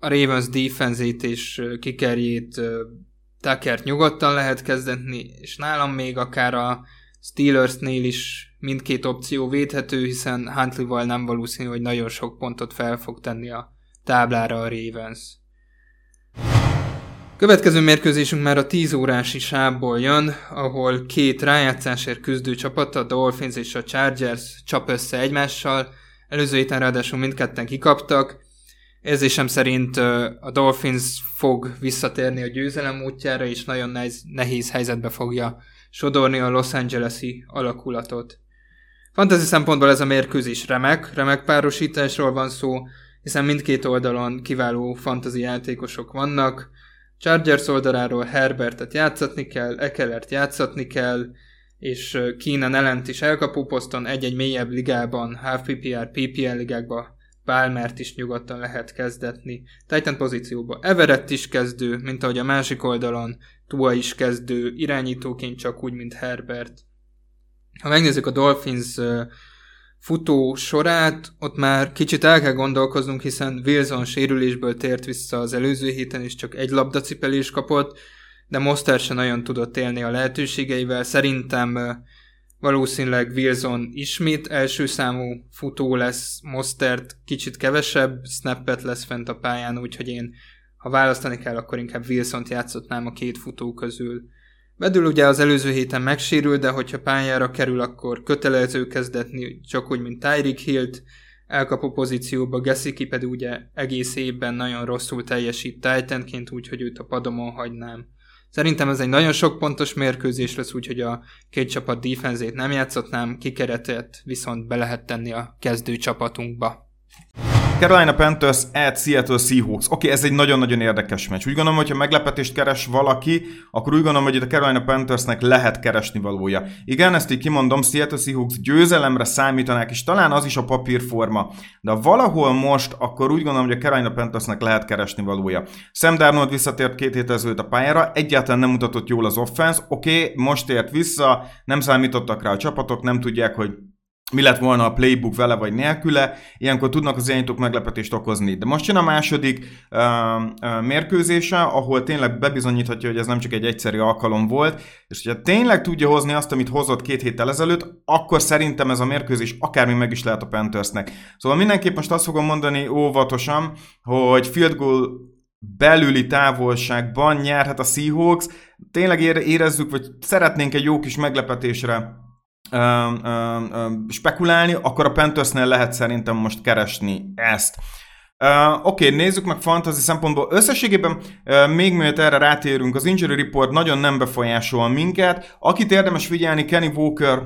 a Ravens defense és kikerjét Tuckert nyugodtan lehet kezdeni, és nálam még akár a Steelersnél is mindkét opció védhető, hiszen Huntley-val nem valószínű, hogy nagyon sok pontot fel fog tenni a táblára a Ravens. Következő mérkőzésünk már a 10 órási sából jön, ahol két rájátszásért küzdő csapat, a Dolphins és a Chargers csap össze egymással. Előző héten ráadásul mindketten kikaptak, Érzésem szerint a Dolphins fog visszatérni a győzelem útjára, és nagyon nehéz, nehéz helyzetbe fogja sodorni a Los Angeles-i alakulatot. Fantasy szempontból ez a mérkőzés remek, remek párosításról van szó, hiszen mindkét oldalon kiváló fantasy játékosok vannak. Chargers oldaláról Herbertet játszatni kell, Ekelert játszatni kell, és Keenan ellent is elkapó poszton egy-egy mélyebb ligában, half PPR, PPL ligákba Palmert is nyugodtan lehet kezdetni. Titan pozícióban Everett is kezdő, mint ahogy a másik oldalon Tua is kezdő, irányítóként csak úgy, mint Herbert. Ha megnézzük a Dolphins futó sorát, ott már kicsit el kell gondolkoznunk, hiszen Wilson sérülésből tért vissza az előző héten, és csak egy labdacipelés kapott, de Moster se nagyon tudott élni a lehetőségeivel. Szerintem Valószínűleg Wilson ismét első számú futó lesz, Mostert kicsit kevesebb snappet lesz fent a pályán, úgyhogy én, ha választani kell, akkor inkább Wilson-t játszotnám a két futó közül. Bedül ugye az előző héten megsérül, de hogyha pályára kerül, akkor kötelező kezdetni, csak úgy, mint Tyreek Hill-t, elkapó pozícióba, Gesicki pedig ugye egész évben nagyon rosszul teljesít Titanként, úgyhogy őt a padomon hagynám. Szerintem ez egy nagyon sok pontos mérkőzés lesz, úgyhogy a két csapat defenzét nem játszotnám, kikeretet viszont be lehet tenni a kezdő csapatunkba. Carolina Panthers at Seattle Seahawks. Oké, okay, ez egy nagyon-nagyon érdekes meccs. Úgy gondolom, hogyha meglepetést keres valaki, akkor úgy gondolom, hogy itt a Carolina Panthersnek lehet keresni valója. Igen, ezt így kimondom, Seattle Seahawks győzelemre számítanák, és talán az is a papírforma. De valahol most, akkor úgy gondolom, hogy a Carolina Panthersnek lehet keresni valója. Sam Darnold visszatért két héttel a pályára, egyáltalán nem mutatott jól az offense. Oké, okay, most ért vissza, nem számítottak rá a csapatok, nem tudják, hogy mi lett volna a playbook vele vagy nélküle, ilyenkor tudnak az irányítók meglepetést okozni. De most jön a második uh, uh, mérkőzése, ahol tényleg bebizonyíthatja, hogy ez nem csak egy egyszerű alkalom volt, és hogyha tényleg tudja hozni azt, amit hozott két héttel ezelőtt, akkor szerintem ez a mérkőzés akármi meg is lehet a Panthersnek. Szóval mindenképp most azt fogom mondani óvatosan, hogy field goal belüli távolságban nyerhet a Seahawks. Tényleg érezzük, vagy szeretnénk egy jó kis meglepetésre spekulálni, akkor a Panthersnél lehet szerintem most keresni ezt. Uh, Oké, okay, nézzük meg fantasy szempontból. Összességében uh, még mielőtt erre rátérünk, az Injury Report nagyon nem befolyásol minket. Akit érdemes figyelni, Kenny Walker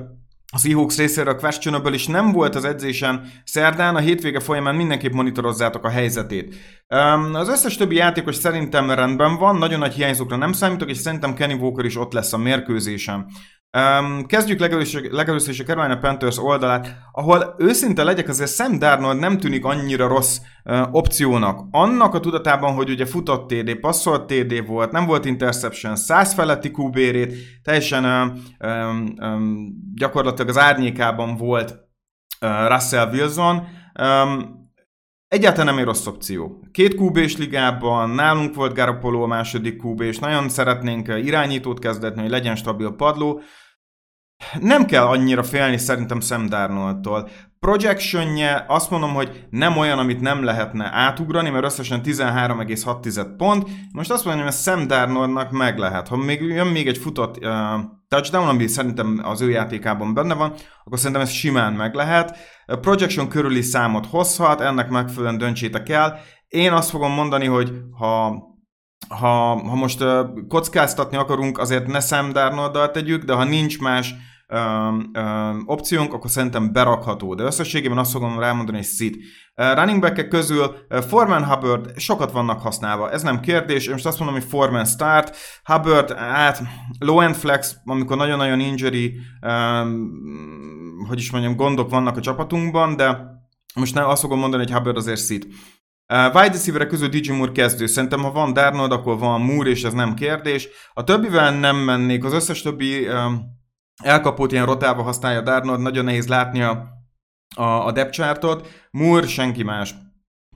a Seahawks részéről questionable is nem volt az edzésen szerdán, a hétvége folyamán mindenképp monitorozzátok a helyzetét. Um, az összes többi játékos szerintem rendben van, nagyon nagy hiányzókra nem számítok, és szerintem Kenny Walker is ott lesz a mérkőzésen. Um, kezdjük legelőször, legelőször is a Carolina Panthers oldalát, ahol őszinte legyek, azért Sam Darnold nem tűnik annyira rossz uh, opciónak. Annak a tudatában, hogy ugye futott TD, passzolt TD volt, nem volt interception, 100 feletti QB teljesen um, um, gyakorlatilag az árnyékában volt uh, Russell Wilson. Um, Egyáltalán nem egy rossz opció. Két QB-s ligában, nálunk volt Garoppolo a második QB, és nagyon szeretnénk irányítót kezdetni, hogy legyen stabil padló. Nem kell annyira félni szerintem Sam Darnoldtól. Projectionje azt mondom, hogy nem olyan, amit nem lehetne átugrani, mert összesen 13,6 pont. Most azt mondom, hogy a Sam Darnoldnak meg lehet. Ha még jön még egy futott uh, touchdown, ami szerintem az ő játékában benne van, akkor szerintem ez simán meg lehet. Projection körüli számot hozhat, ennek megfelelően döntsétek el. Én azt fogom mondani, hogy ha ha, ha most kockáztatni akarunk, azért ne Sam Darnolddal tegyük, de ha nincs más um, um, opciónk, akkor szerintem berakható. De összességében azt fogom rámondani, hogy szit. Uh, running back közül uh, Foreman Hubbard sokat vannak használva, ez nem kérdés. Én most azt mondom, hogy Foreman start, Hubbard át, low end flex, amikor nagyon-nagyon injury, um, hogy is mondjam, gondok vannak a csapatunkban, de most nem azt fogom mondani, hogy Hubbard azért szit. Uh, wide receiver közül DJ Moore kezdő. Szerintem, ha van Darnold, akkor van Moore, és ez nem kérdés. A többivel nem mennék. Az összes többi um, elkapót ilyen rotálva használja Darnold, nagyon nehéz látni a, a, a depth chartot. Moore, senki más.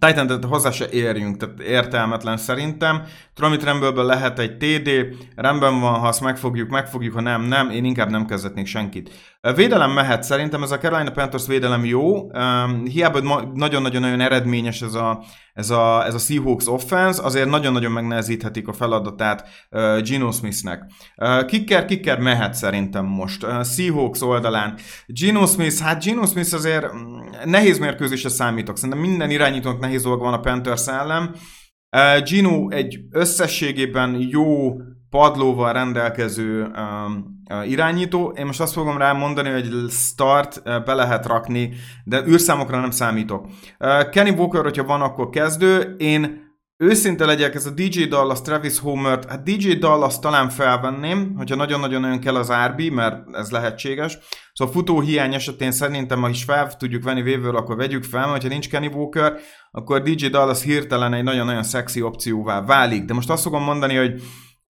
Titan, hozzá se érjünk, tehát értelmetlen szerintem. Tromit Rambőből lehet egy TD, rendben van, ha azt megfogjuk, megfogjuk, ha nem, nem, én inkább nem kezdetnék senkit. Védelem mehet, szerintem ez a Carolina Panthers védelem jó, um, hiába nagyon-nagyon-nagyon eredményes ez a, ez a, ez a Seahawks offense, azért nagyon-nagyon megnehezíthetik a feladatát uh, Gino Smithnek. Kicker, kicker mehet szerintem most. Seahawks oldalán. Gino Smith, hát Gino Smith azért mm, nehéz mérkőzésre számítok. Szerintem minden irányítónak nehéz dolga van a Panthers ellen. Uh, Gino egy összességében jó padlóval rendelkező irányító. Én most azt fogom rá mondani, hogy start be lehet rakni, de űrszámokra nem számítok. Kenny Walker, hogyha van, akkor kezdő. Én őszinte legyek, ez a DJ Dallas, Travis Homer, hát DJ Dallas talán felvenném, hogyha nagyon-nagyon kell az RB, mert ez lehetséges. Szóval futó hiány esetén szerintem, ha is fel tudjuk venni vévől, akkor vegyük fel, mert ha nincs Kenny Walker, akkor DJ Dallas hirtelen egy nagyon-nagyon szexi opcióvá válik. De most azt fogom mondani, hogy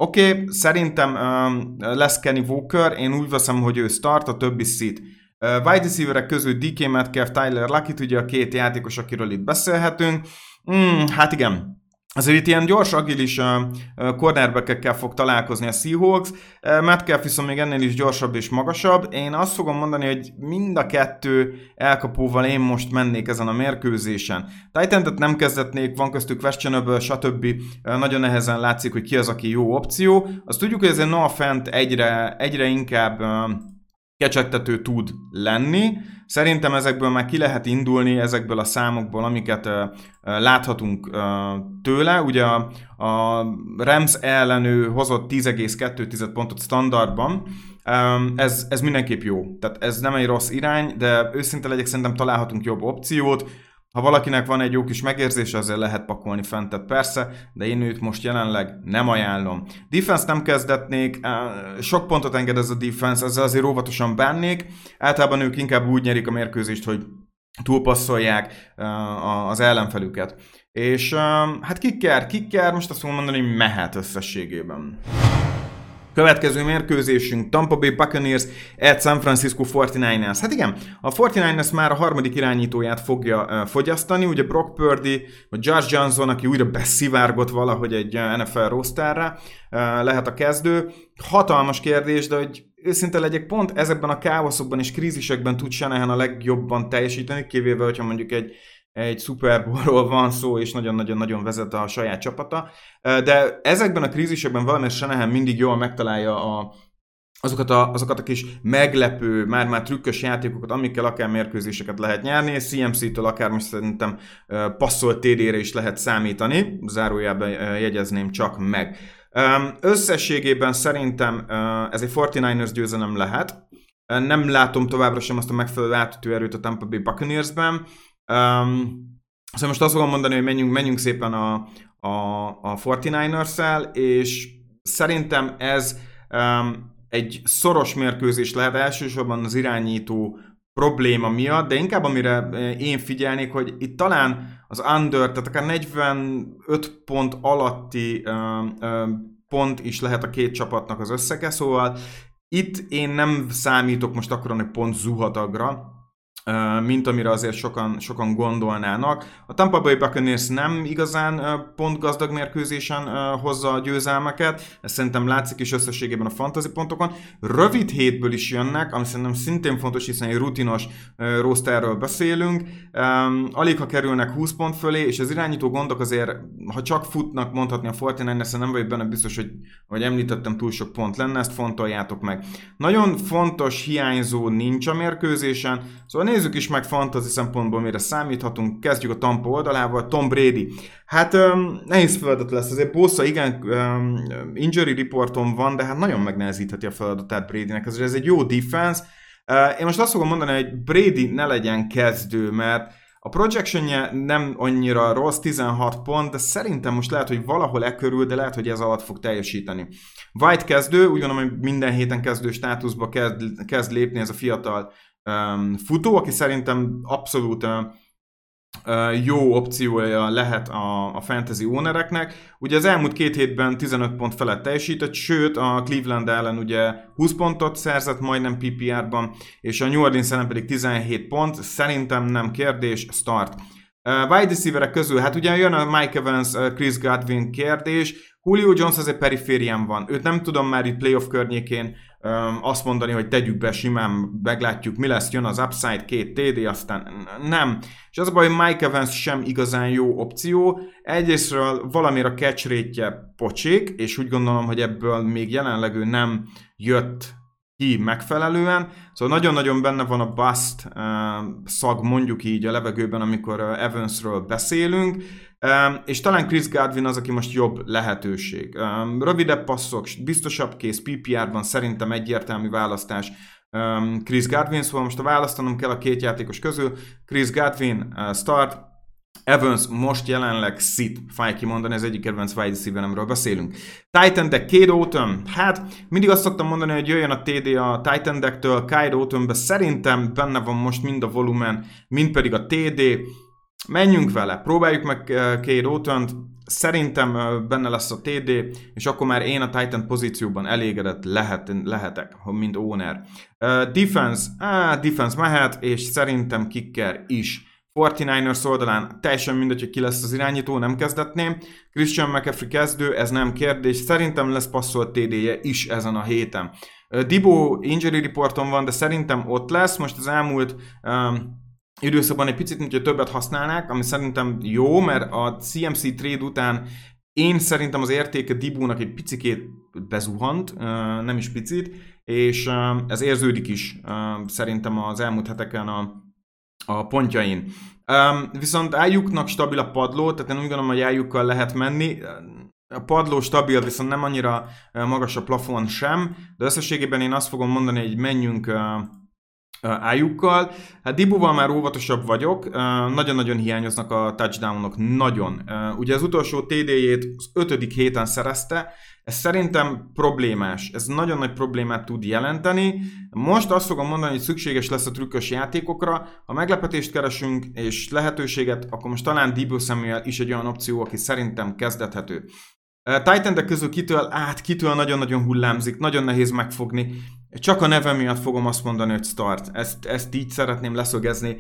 Oké, okay, szerintem um, lesz Kenny Walker, én úgy veszem, hogy ő start, a többi szit. Uh, wide receiverek közül DK Metcalf, Tyler Luckett, ugye a két játékos, akiről itt beszélhetünk. Mm, hát igen, Azért itt ilyen gyors, agilis uh, cornerback fog találkozni a Seahawks, uh, Metcalf viszont még ennél is gyorsabb és magasabb. Én azt fogom mondani, hogy mind a kettő elkapóval én most mennék ezen a mérkőzésen. titan nem kezdetnék, van köztük questionable, stb. Nagyon nehezen látszik, hogy ki az, aki jó opció. Azt tudjuk, hogy ez egy Noah Fent egyre, egyre inkább kecsegtető tud lenni. Szerintem ezekből már ki lehet indulni, ezekből a számokból, amiket láthatunk tőle. Ugye a, a Rams ellenő hozott 10,2 pontot standardban, ez, ez mindenképp jó. Tehát ez nem egy rossz irány, de őszinte legyek, szerintem találhatunk jobb opciót. Ha valakinek van egy jó kis megérzése, azért lehet pakolni fentet persze, de én őt most jelenleg nem ajánlom. Defense nem kezdetnék, sok pontot enged ez a defense, ezzel azért óvatosan bánnék. Általában ők inkább úgy nyerik a mérkőzést, hogy túlpasszolják az ellenfelüket. És hát kicker, kicker, most azt fogom mondani, hogy mehet összességében. Következő mérkőzésünk Tampa Bay Buccaneers at San Francisco 49ers. Hát igen, a 49ers már a harmadik irányítóját fogja uh, fogyasztani, ugye Brock Purdy, vagy Josh Johnson, aki újra beszivárgott valahogy egy NFL rosterra, uh, lehet a kezdő. Hatalmas kérdés, de hogy őszinte legyek, pont ezekben a káoszokban és krízisekben tud Shanahan a legjobban teljesíteni, kivéve, hogyha mondjuk egy egy Super Bowl-ról van szó, és nagyon-nagyon-nagyon vezet a saját csapata. De ezekben a krízisekben valamelyik Shanahan mindig jól megtalálja a, azokat a, azokat a kis meglepő, már-már trükkös játékokat, amikkel akár mérkőzéseket lehet nyerni, CMC-től akár most szerintem passzolt TD-re is lehet számítani, zárójában jegyezném csak meg. Összességében szerintem ez egy 49ers győzelem lehet, nem látom továbbra sem azt a megfelelő átütő erőt a Tampa Bay Buccaneers-ben, Um, szóval most azt fogom mondani, hogy menjünk, menjünk szépen a, a, a 49ers-el, és szerintem ez um, egy szoros mérkőzés lehet elsősorban az irányító probléma miatt, de inkább amire én figyelnék, hogy itt talán az under, tehát akár 45 pont alatti ö, ö, pont is lehet a két csapatnak az összege, szóval itt én nem számítok most akkor egy pont zuhatagra, mint amire azért sokan, sokan gondolnának. A Tampa Bay Buccaneers nem igazán pont gazdag mérkőzésen hozza a győzelmeket, ez szerintem látszik is összességében a fantasy pontokon. Rövid hétből is jönnek, ami szerintem szintén fontos, hiszen egy rutinos rosterről beszélünk. Alig ha kerülnek 20 pont fölé, és az irányító gondok azért, ha csak futnak, mondhatni a Fortinanders, nem vagyok benne biztos, hogy, hogy említettem, túl sok pont lenne, ezt fontoljátok meg. Nagyon fontos hiányzó nincs a mérkőzésen, szóval nézzük is meg fantasy szempontból, mire számíthatunk. Kezdjük a Tampa oldalával. Tom Brady. Hát um, nehéz feladat lesz. Azért Bossa igen um, injury reporton van, de hát nagyon megnehezítheti a feladatát Bradynek. Ez, ez egy jó defense. Uh, én most azt fogom mondani, hogy Brady ne legyen kezdő, mert a projectionje nem annyira rossz, 16 pont, de szerintem most lehet, hogy valahol e körül, de lehet, hogy ez alatt fog teljesíteni. White kezdő, úgy gondolom, hogy minden héten kezdő státuszba kezd, kezd lépni ez a fiatal um, futó, aki szerintem abszolút uh, jó opciója lehet a, a fantasy ownereknek. Ugye az elmúlt két hétben 15 pont felett teljesített, sőt a Cleveland ellen ugye 20 pontot szerzett majdnem PPR-ban, és a New Orleans ellen pedig 17 pont, szerintem nem kérdés, start. Uh, wide receiverek közül, hát ugye jön a Mike Evans, uh, Chris Godwin kérdés, Julio Jones azért periférián van, őt nem tudom már itt playoff környékén azt mondani, hogy tegyük be simán, meglátjuk, mi lesz, jön az upside, két TD, aztán nem. És az a baj, hogy Mike Evans sem igazán jó opció. Egyrésztről valamire a catch rate pocsék, és úgy gondolom, hogy ebből még jelenleg ő nem jött ki megfelelően. Szóval nagyon-nagyon benne van a bust uh, szag mondjuk így a levegőben, amikor uh, Evansről beszélünk, és talán Chris Godwin az, aki most jobb lehetőség. Rövidebb passzok, biztosabb kész, PPR-ban szerintem egyértelmű választás Chris Godwin, szóval most a választanom kell a két játékos közül. Chris Godwin uh, start, Evans most jelenleg szit, fáj kimondani, ez egyik kedvenc wide receiveremről beszélünk. Titan deck, Cade Autumn, hát mindig azt szoktam mondani, hogy jöjjön a TD a Titan decktől, Cade Autumnbe szerintem benne van most mind a volumen, mind pedig a TD. Menjünk vele, próbáljuk meg Cade eh, autumn szerintem eh, benne lesz a TD, és akkor már én a Titan pozícióban elégedett lehet, lehetek, mint owner. Uh, defense, ah, defense mehet, és szerintem kicker is. 49ers oldalán teljesen mindegy, hogy ki lesz az irányító, nem kezdetném. Christian McCaffrey kezdő, ez nem kérdés. Szerintem lesz passzolt TD-je is ezen a héten. Dibo injury reporton van, de szerintem ott lesz. Most az elmúlt um, időszakban egy picit, mintha többet használnák, ami szerintem jó, mert a CMC trade után én szerintem az értéke Dibónak egy picikét bezuhant, nem is picit, és ez érződik is szerintem az elmúlt heteken a a pontjain. Viszont ájuknak stabil a padló, tehát én úgy gondolom, hogy ájukkal lehet menni. A padló stabil, viszont nem annyira magas a plafon sem, de összességében én azt fogom mondani, hogy menjünk ájukkal. Hát Dibuval már óvatosabb vagyok, nagyon-nagyon hiányoznak a touchdownok, nagyon. Ugye az utolsó TD-jét az ötödik héten szerezte, ez szerintem problémás, ez nagyon nagy problémát tud jelenteni. Most azt fogom mondani, hogy szükséges lesz a trükkös játékokra. Ha meglepetést keresünk és lehetőséget, akkor most talán Debo Samuel is egy olyan opció, aki szerintem kezdethető. titan közül kitől át, kitől nagyon-nagyon hullámzik, nagyon nehéz megfogni. Csak a neve miatt fogom azt mondani, hogy start. Ezt, ezt így szeretném leszögezni.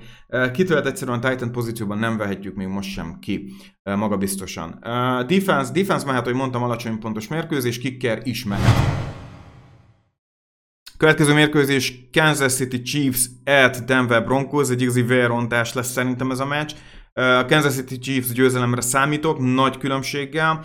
Kitől egyszerűen Titan pozícióban nem vehetjük még most sem ki magabiztosan. Defense, defense mehet, hogy mondtam, alacsony pontos mérkőzés, kicker is mehet. Következő mérkőzés Kansas City Chiefs at Denver Broncos, egy igazi vérontás lesz szerintem ez a meccs. A Kansas City Chiefs győzelemre számítok, nagy különbséggel.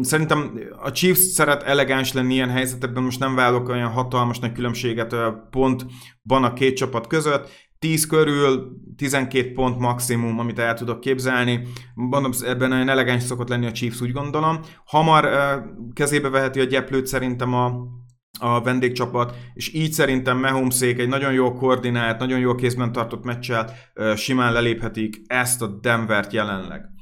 Szerintem a Chiefs szeret elegáns lenni ilyen helyzetekben, most nem válok olyan hatalmas nagy különbséget pontban a két csapat között. 10 körül 12 pont maximum, amit el tudok képzelni. Mondom, ebben olyan elegáns szokott lenni a Chiefs, úgy gondolom. Hamar kezébe veheti a gyeplőt szerintem a, a vendégcsapat, és így szerintem Mahomesék egy nagyon jó koordinált, nagyon jó kézben tartott meccsel simán leléphetik ezt a Denvert jelenleg.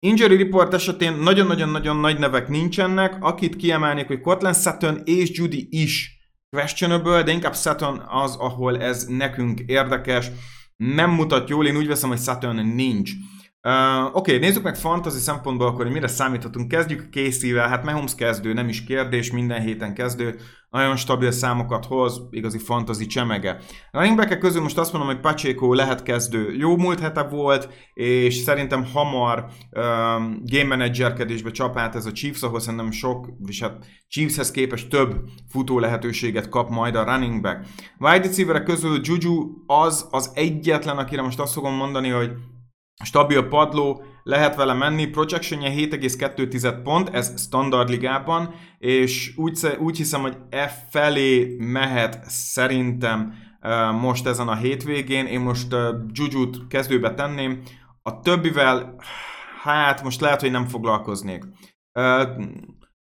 Injury report esetén nagyon-nagyon-nagyon nagy nevek nincsenek, akit kiemelnék, hogy Cortland Sutton és Judy is questionable, de inkább Sutton az, ahol ez nekünk érdekes. Nem mutat jól, én úgy veszem, hogy Sutton nincs. Uh, Oké, okay, nézzük meg fantasy szempontból akkor, hogy mire számíthatunk. Kezdjük Casey-vel, hát Mahomes kezdő, nem is kérdés, minden héten kezdő, nagyon stabil számokat hoz, igazi fantasy csemege. A running közül most azt mondom, hogy Pacheco lehet kezdő. Jó múlt hete volt, és szerintem hamar um, game managerkedésbe csap át ez a Chiefs, ahol szerintem sok, és hát Chiefshez képest több futó lehetőséget kap majd a running back. Wide receiver közül Juju az az egyetlen, akire most azt fogom mondani, hogy stabil padló, lehet vele menni, projectionje 7,2 pont, ez standard ligában, és úgy, úgy hiszem, hogy e felé mehet szerintem most ezen a hétvégén, én most Juju-t kezdőbe tenném, a többivel, hát most lehet, hogy nem foglalkoznék.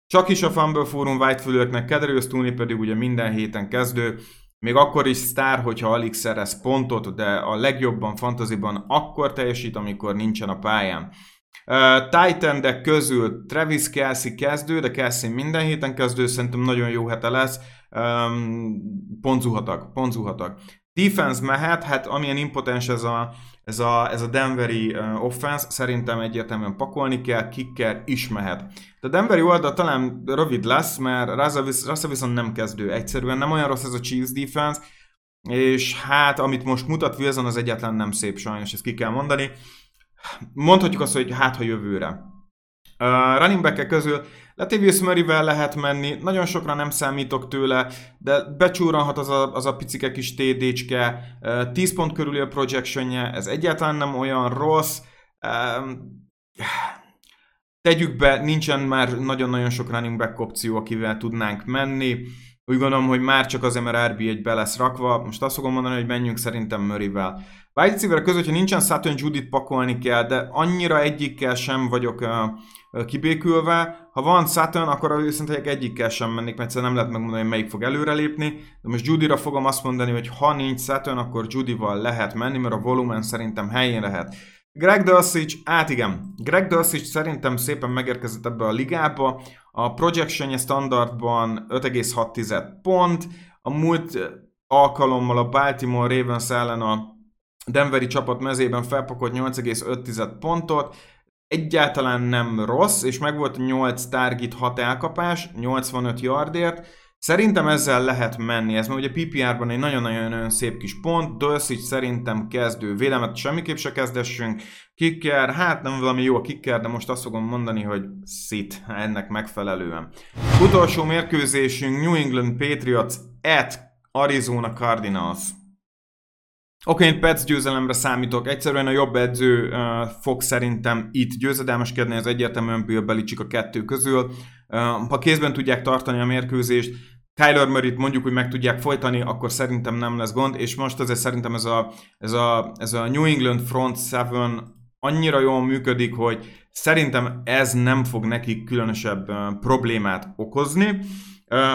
Csak is a Fumble Forum Whitefülőknek Kederius Tooney pedig ugye minden héten kezdő, még akkor is sztár, hogyha alig szerez pontot, de a legjobban fantaziban akkor teljesít, amikor nincsen a pályán. Uh, titan de közül Travis Kelsey kezdő, de Kelsey minden héten kezdő, szerintem nagyon jó hete lesz. Um, ponzuhatak, ponzuhatak. Defense mehet, hát amilyen impotens ez a, ez a, ez a Denveri offense, szerintem egyértelműen pakolni kell, kicker is mehet. A Denveri oldal talán rövid lesz, mert Russell viszont nem kezdő egyszerűen, nem olyan rossz ez a Chiefs defense, és hát amit most mutat Wilson az egyetlen nem szép sajnos, ezt ki kell mondani. Mondhatjuk azt, hogy hát ha jövőre. Uh, running back közül Latavius Murray-vel lehet menni, nagyon sokra nem számítok tőle, de becsúranhat az a, az a picike kis TD-cske, uh, 10 pont körüli a projectionje, ez egyáltalán nem olyan rossz. Uh, tegyük be, nincsen már nagyon-nagyon sok running back opció, akivel tudnánk menni. Úgy gondolom, hogy már csak azért, mert RB1 be lesz rakva. Most azt fogom mondani, hogy menjünk szerintem Murray-vel. Wide receiver között, hogyha nincsen Sutton Judit pakolni kell, de annyira egyikkel sem vagyok uh, kibékülve. Ha van Sutton, akkor viszont egyikkel sem mennék, mert nem lehet megmondani, hogy melyik fog előrelépni. De most Judyra fogom azt mondani, hogy ha nincs Sutton, akkor Judyval lehet menni, mert a volumen szerintem helyén lehet. Greg Dulcich, át igen, Greg Dulcich szerintem szépen megérkezett ebbe a ligába. A projectionje standardban 5,6 pont, a múlt alkalommal a Baltimore Ravens ellen a Denveri csapat mezében felpakolt 8,5 pontot, egyáltalán nem rossz, és meg volt 8 target 6 elkapás, 85 yardért, Szerintem ezzel lehet menni, ez mert ugye PPR-ban egy nagyon-nagyon szép kis pont, Dulcich szerintem kezdő, vélemet semmiképp se kezdessünk, kicker, hát nem valami jó a kicker, de most azt fogom mondani, hogy szit ennek megfelelően. Utolsó mérkőzésünk New England Patriots at Arizona Cardinals. Oké, okay, én Pets győzelemre számítok. Egyszerűen a jobb edző uh, fog szerintem itt győzedelmeskedni, az egyértelműen Bill Belichick a kettő közül. Uh, ha kézben tudják tartani a mérkőzést, Kyler murray mondjuk, hogy meg tudják folytani, akkor szerintem nem lesz gond, és most azért szerintem ez a, ez a, ez a New England Front 7 annyira jól működik, hogy szerintem ez nem fog nekik különösebb uh, problémát okozni.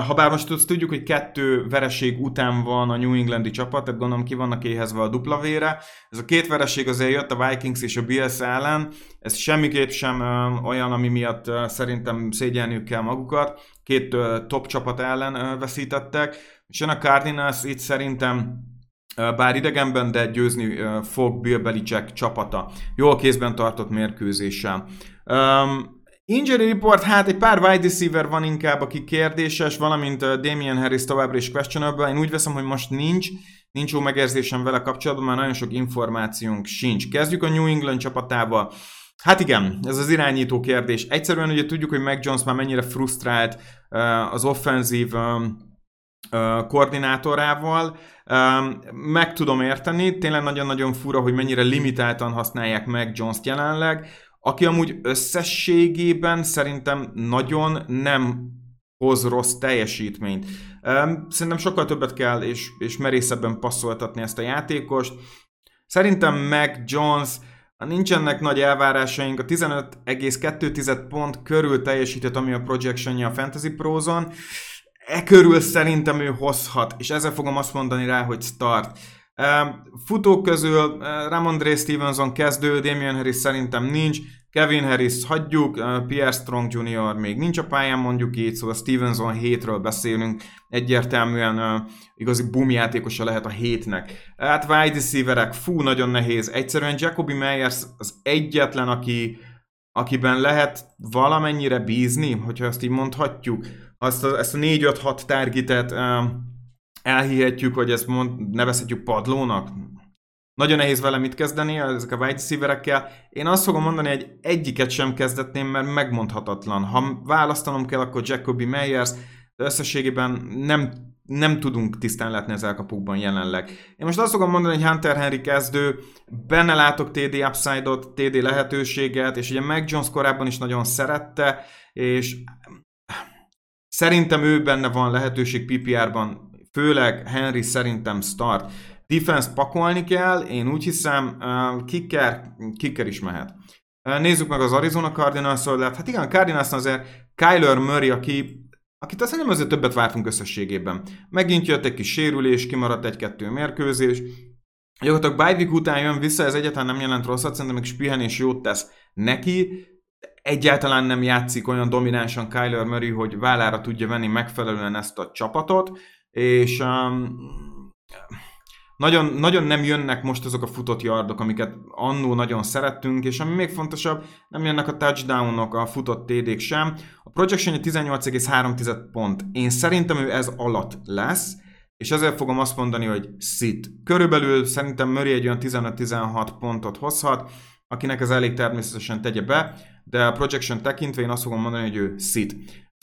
Ha bár most azt tudjuk, hogy kettő vereség után van a New Englandi csapat, tehát gondolom ki vannak éhezve a dupla vére. Ez a két vereség azért jött a Vikings és a Bills ellen, ez semmiképp sem olyan, ami miatt szerintem szégyelniük kell magukat. Két top csapat ellen veszítettek, és a Cardinals itt szerintem bár idegenben, de győzni fog Bill Belichick csapata. Jól kézben tartott mérkőzéssel. Injury report, hát egy pár wide receiver van inkább, aki kérdéses, valamint Damian Harris továbbra is questionable. Én úgy veszem, hogy most nincs, nincs jó megérzésem vele kapcsolatban, már nagyon sok információnk sincs. Kezdjük a New England csapatával. Hát igen, ez az irányító kérdés. Egyszerűen ugye tudjuk, hogy Mac Jones már mennyire frusztrált az offenzív koordinátorával. Meg tudom érteni, tényleg nagyon-nagyon fura, hogy mennyire limitáltan használják meg Jones-t jelenleg aki amúgy összességében szerintem nagyon nem hoz rossz teljesítményt. Szerintem sokkal többet kell és, és merészebben passzoltatni ezt a játékost. Szerintem meg Jones, nincsenek nagy elvárásaink, a 15,2 pont körül teljesített, ami a projectionja a Fantasy Pros-on. E körül szerintem ő hozhat, és ezzel fogom azt mondani rá, hogy start. Futók közül Ramondre Stevenson kezdő, Damian Harris szerintem nincs, Kevin Harris hagyjuk, Pierre Strong Jr. még nincs a pályán, mondjuk így, szóval Stevenson hétről beszélünk, egyértelműen igazi boom játékosa lehet a hétnek. Hát wide receiverek, fú, nagyon nehéz. Egyszerűen Jacoby Meyers az egyetlen, aki, akiben lehet valamennyire bízni, hogyha ezt így mondhatjuk. Azt ezt a 4-5-6 targetet elhihetjük, hogy ezt mond, nevezhetjük padlónak. Nagyon nehéz vele mit kezdeni, ezek a wide receiverekkel. Én azt fogom mondani, hogy egyiket sem kezdetném, mert megmondhatatlan. Ha választanom kell, akkor Jacoby Meyers, de összességében nem, nem tudunk tisztán látni az elkapukban jelenleg. Én most azt fogom mondani, hogy Hunter Henry kezdő, benne látok TD upside-ot, TD lehetőséget, és ugye Meg Jones korábban is nagyon szerette, és szerintem ő benne van lehetőség PPR-ban, főleg Henry szerintem start. Defense pakolni kell, én úgy hiszem, uh, kicker, kicker is mehet. Uh, nézzük meg az Arizona cardinals lehet. Hát igen, a Cardinals azért Kyler Murray, aki, akit azt nem azért többet vártunk összességében. Megint jött egy kis sérülés, kimaradt egy-kettő mérkőzés. Gyakorlatilag bye után jön vissza, ez egyáltalán nem jelent rosszat, szerintem még pihenés jót tesz neki. Egyáltalán nem játszik olyan dominánsan Kyler Murray, hogy vállára tudja venni megfelelően ezt a csapatot, és um, nagyon, nagyon nem jönnek most azok a futott yardok, amiket annó nagyon szerettünk, és ami még fontosabb, nem jönnek a touchdownok, a futott TD-k sem. A projection 18,3 pont. Én szerintem ő ez alatt lesz, és ezért fogom azt mondani, hogy sit. Körülbelül szerintem Murray egy olyan 15-16 pontot hozhat, akinek ez elég természetesen tegye be, de a projection tekintve én azt fogom mondani, hogy ő sit.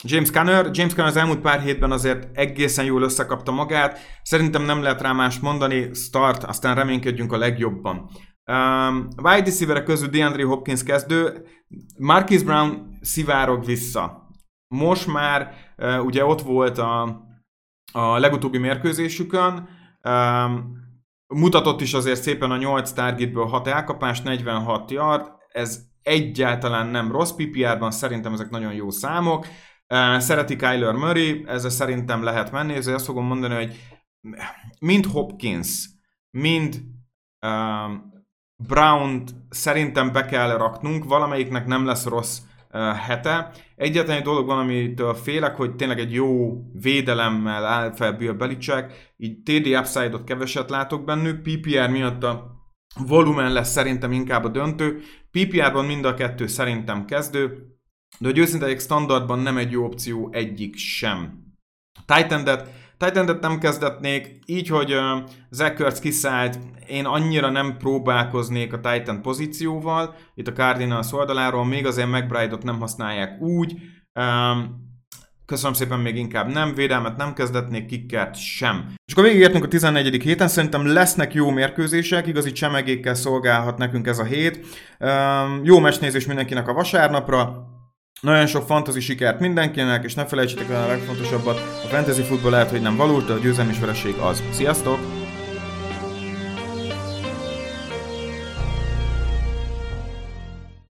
James Conner, James Conner az elmúlt pár hétben azért egészen jól összekapta magát, szerintem nem lehet rá más mondani, start, aztán reménykedjünk a legjobban. Um, wide receiver közül DeAndre Hopkins kezdő, Marquis Brown szivárog vissza. Most már uh, ugye ott volt a, a legutóbbi mérkőzésükön, um, mutatott is azért szépen a 8 targetből 6 elkapás, 46 yard, ez egyáltalán nem rossz PPR-ban, szerintem ezek nagyon jó számok. Szereti Kyler Murray, ezzel szerintem lehet menni, ezért azt fogom mondani, hogy mind Hopkins, mind um, brown szerintem be kell raknunk, valamelyiknek nem lesz rossz uh, hete. Egyetlen egy dolog van, amitől félek, hogy tényleg egy jó védelemmel áll fel Bill Belichick, így TD upside-ot keveset látok bennük, PPR miatt a volumen lesz szerintem inkább a döntő, PPR-ban mind a kettő szerintem kezdő, de hogy őszinte standardban nem egy jó opció egyik sem. Titan-et, titan nem kezdetnék, így, hogy uh, Zach Ertz kiszállt, én annyira nem próbálkoznék a Titan pozícióval, itt a Cardinals oldaláról, még azért McBride-ot nem használják úgy, um, Köszönöm szépen, még inkább nem, védelmet nem kezdetnék, kickert sem. És akkor végigértünk a 14. héten, szerintem lesznek jó mérkőzések, igazi csemegékkel szolgálhat nekünk ez a hét. Um, jó mesnézés mindenkinek a vasárnapra, nagyon sok fantasy sikert mindenkinek, és ne felejtsétek el a legfontosabbat, a fantasy futball lehet, hogy nem valós, de a vereség az. Sziasztok!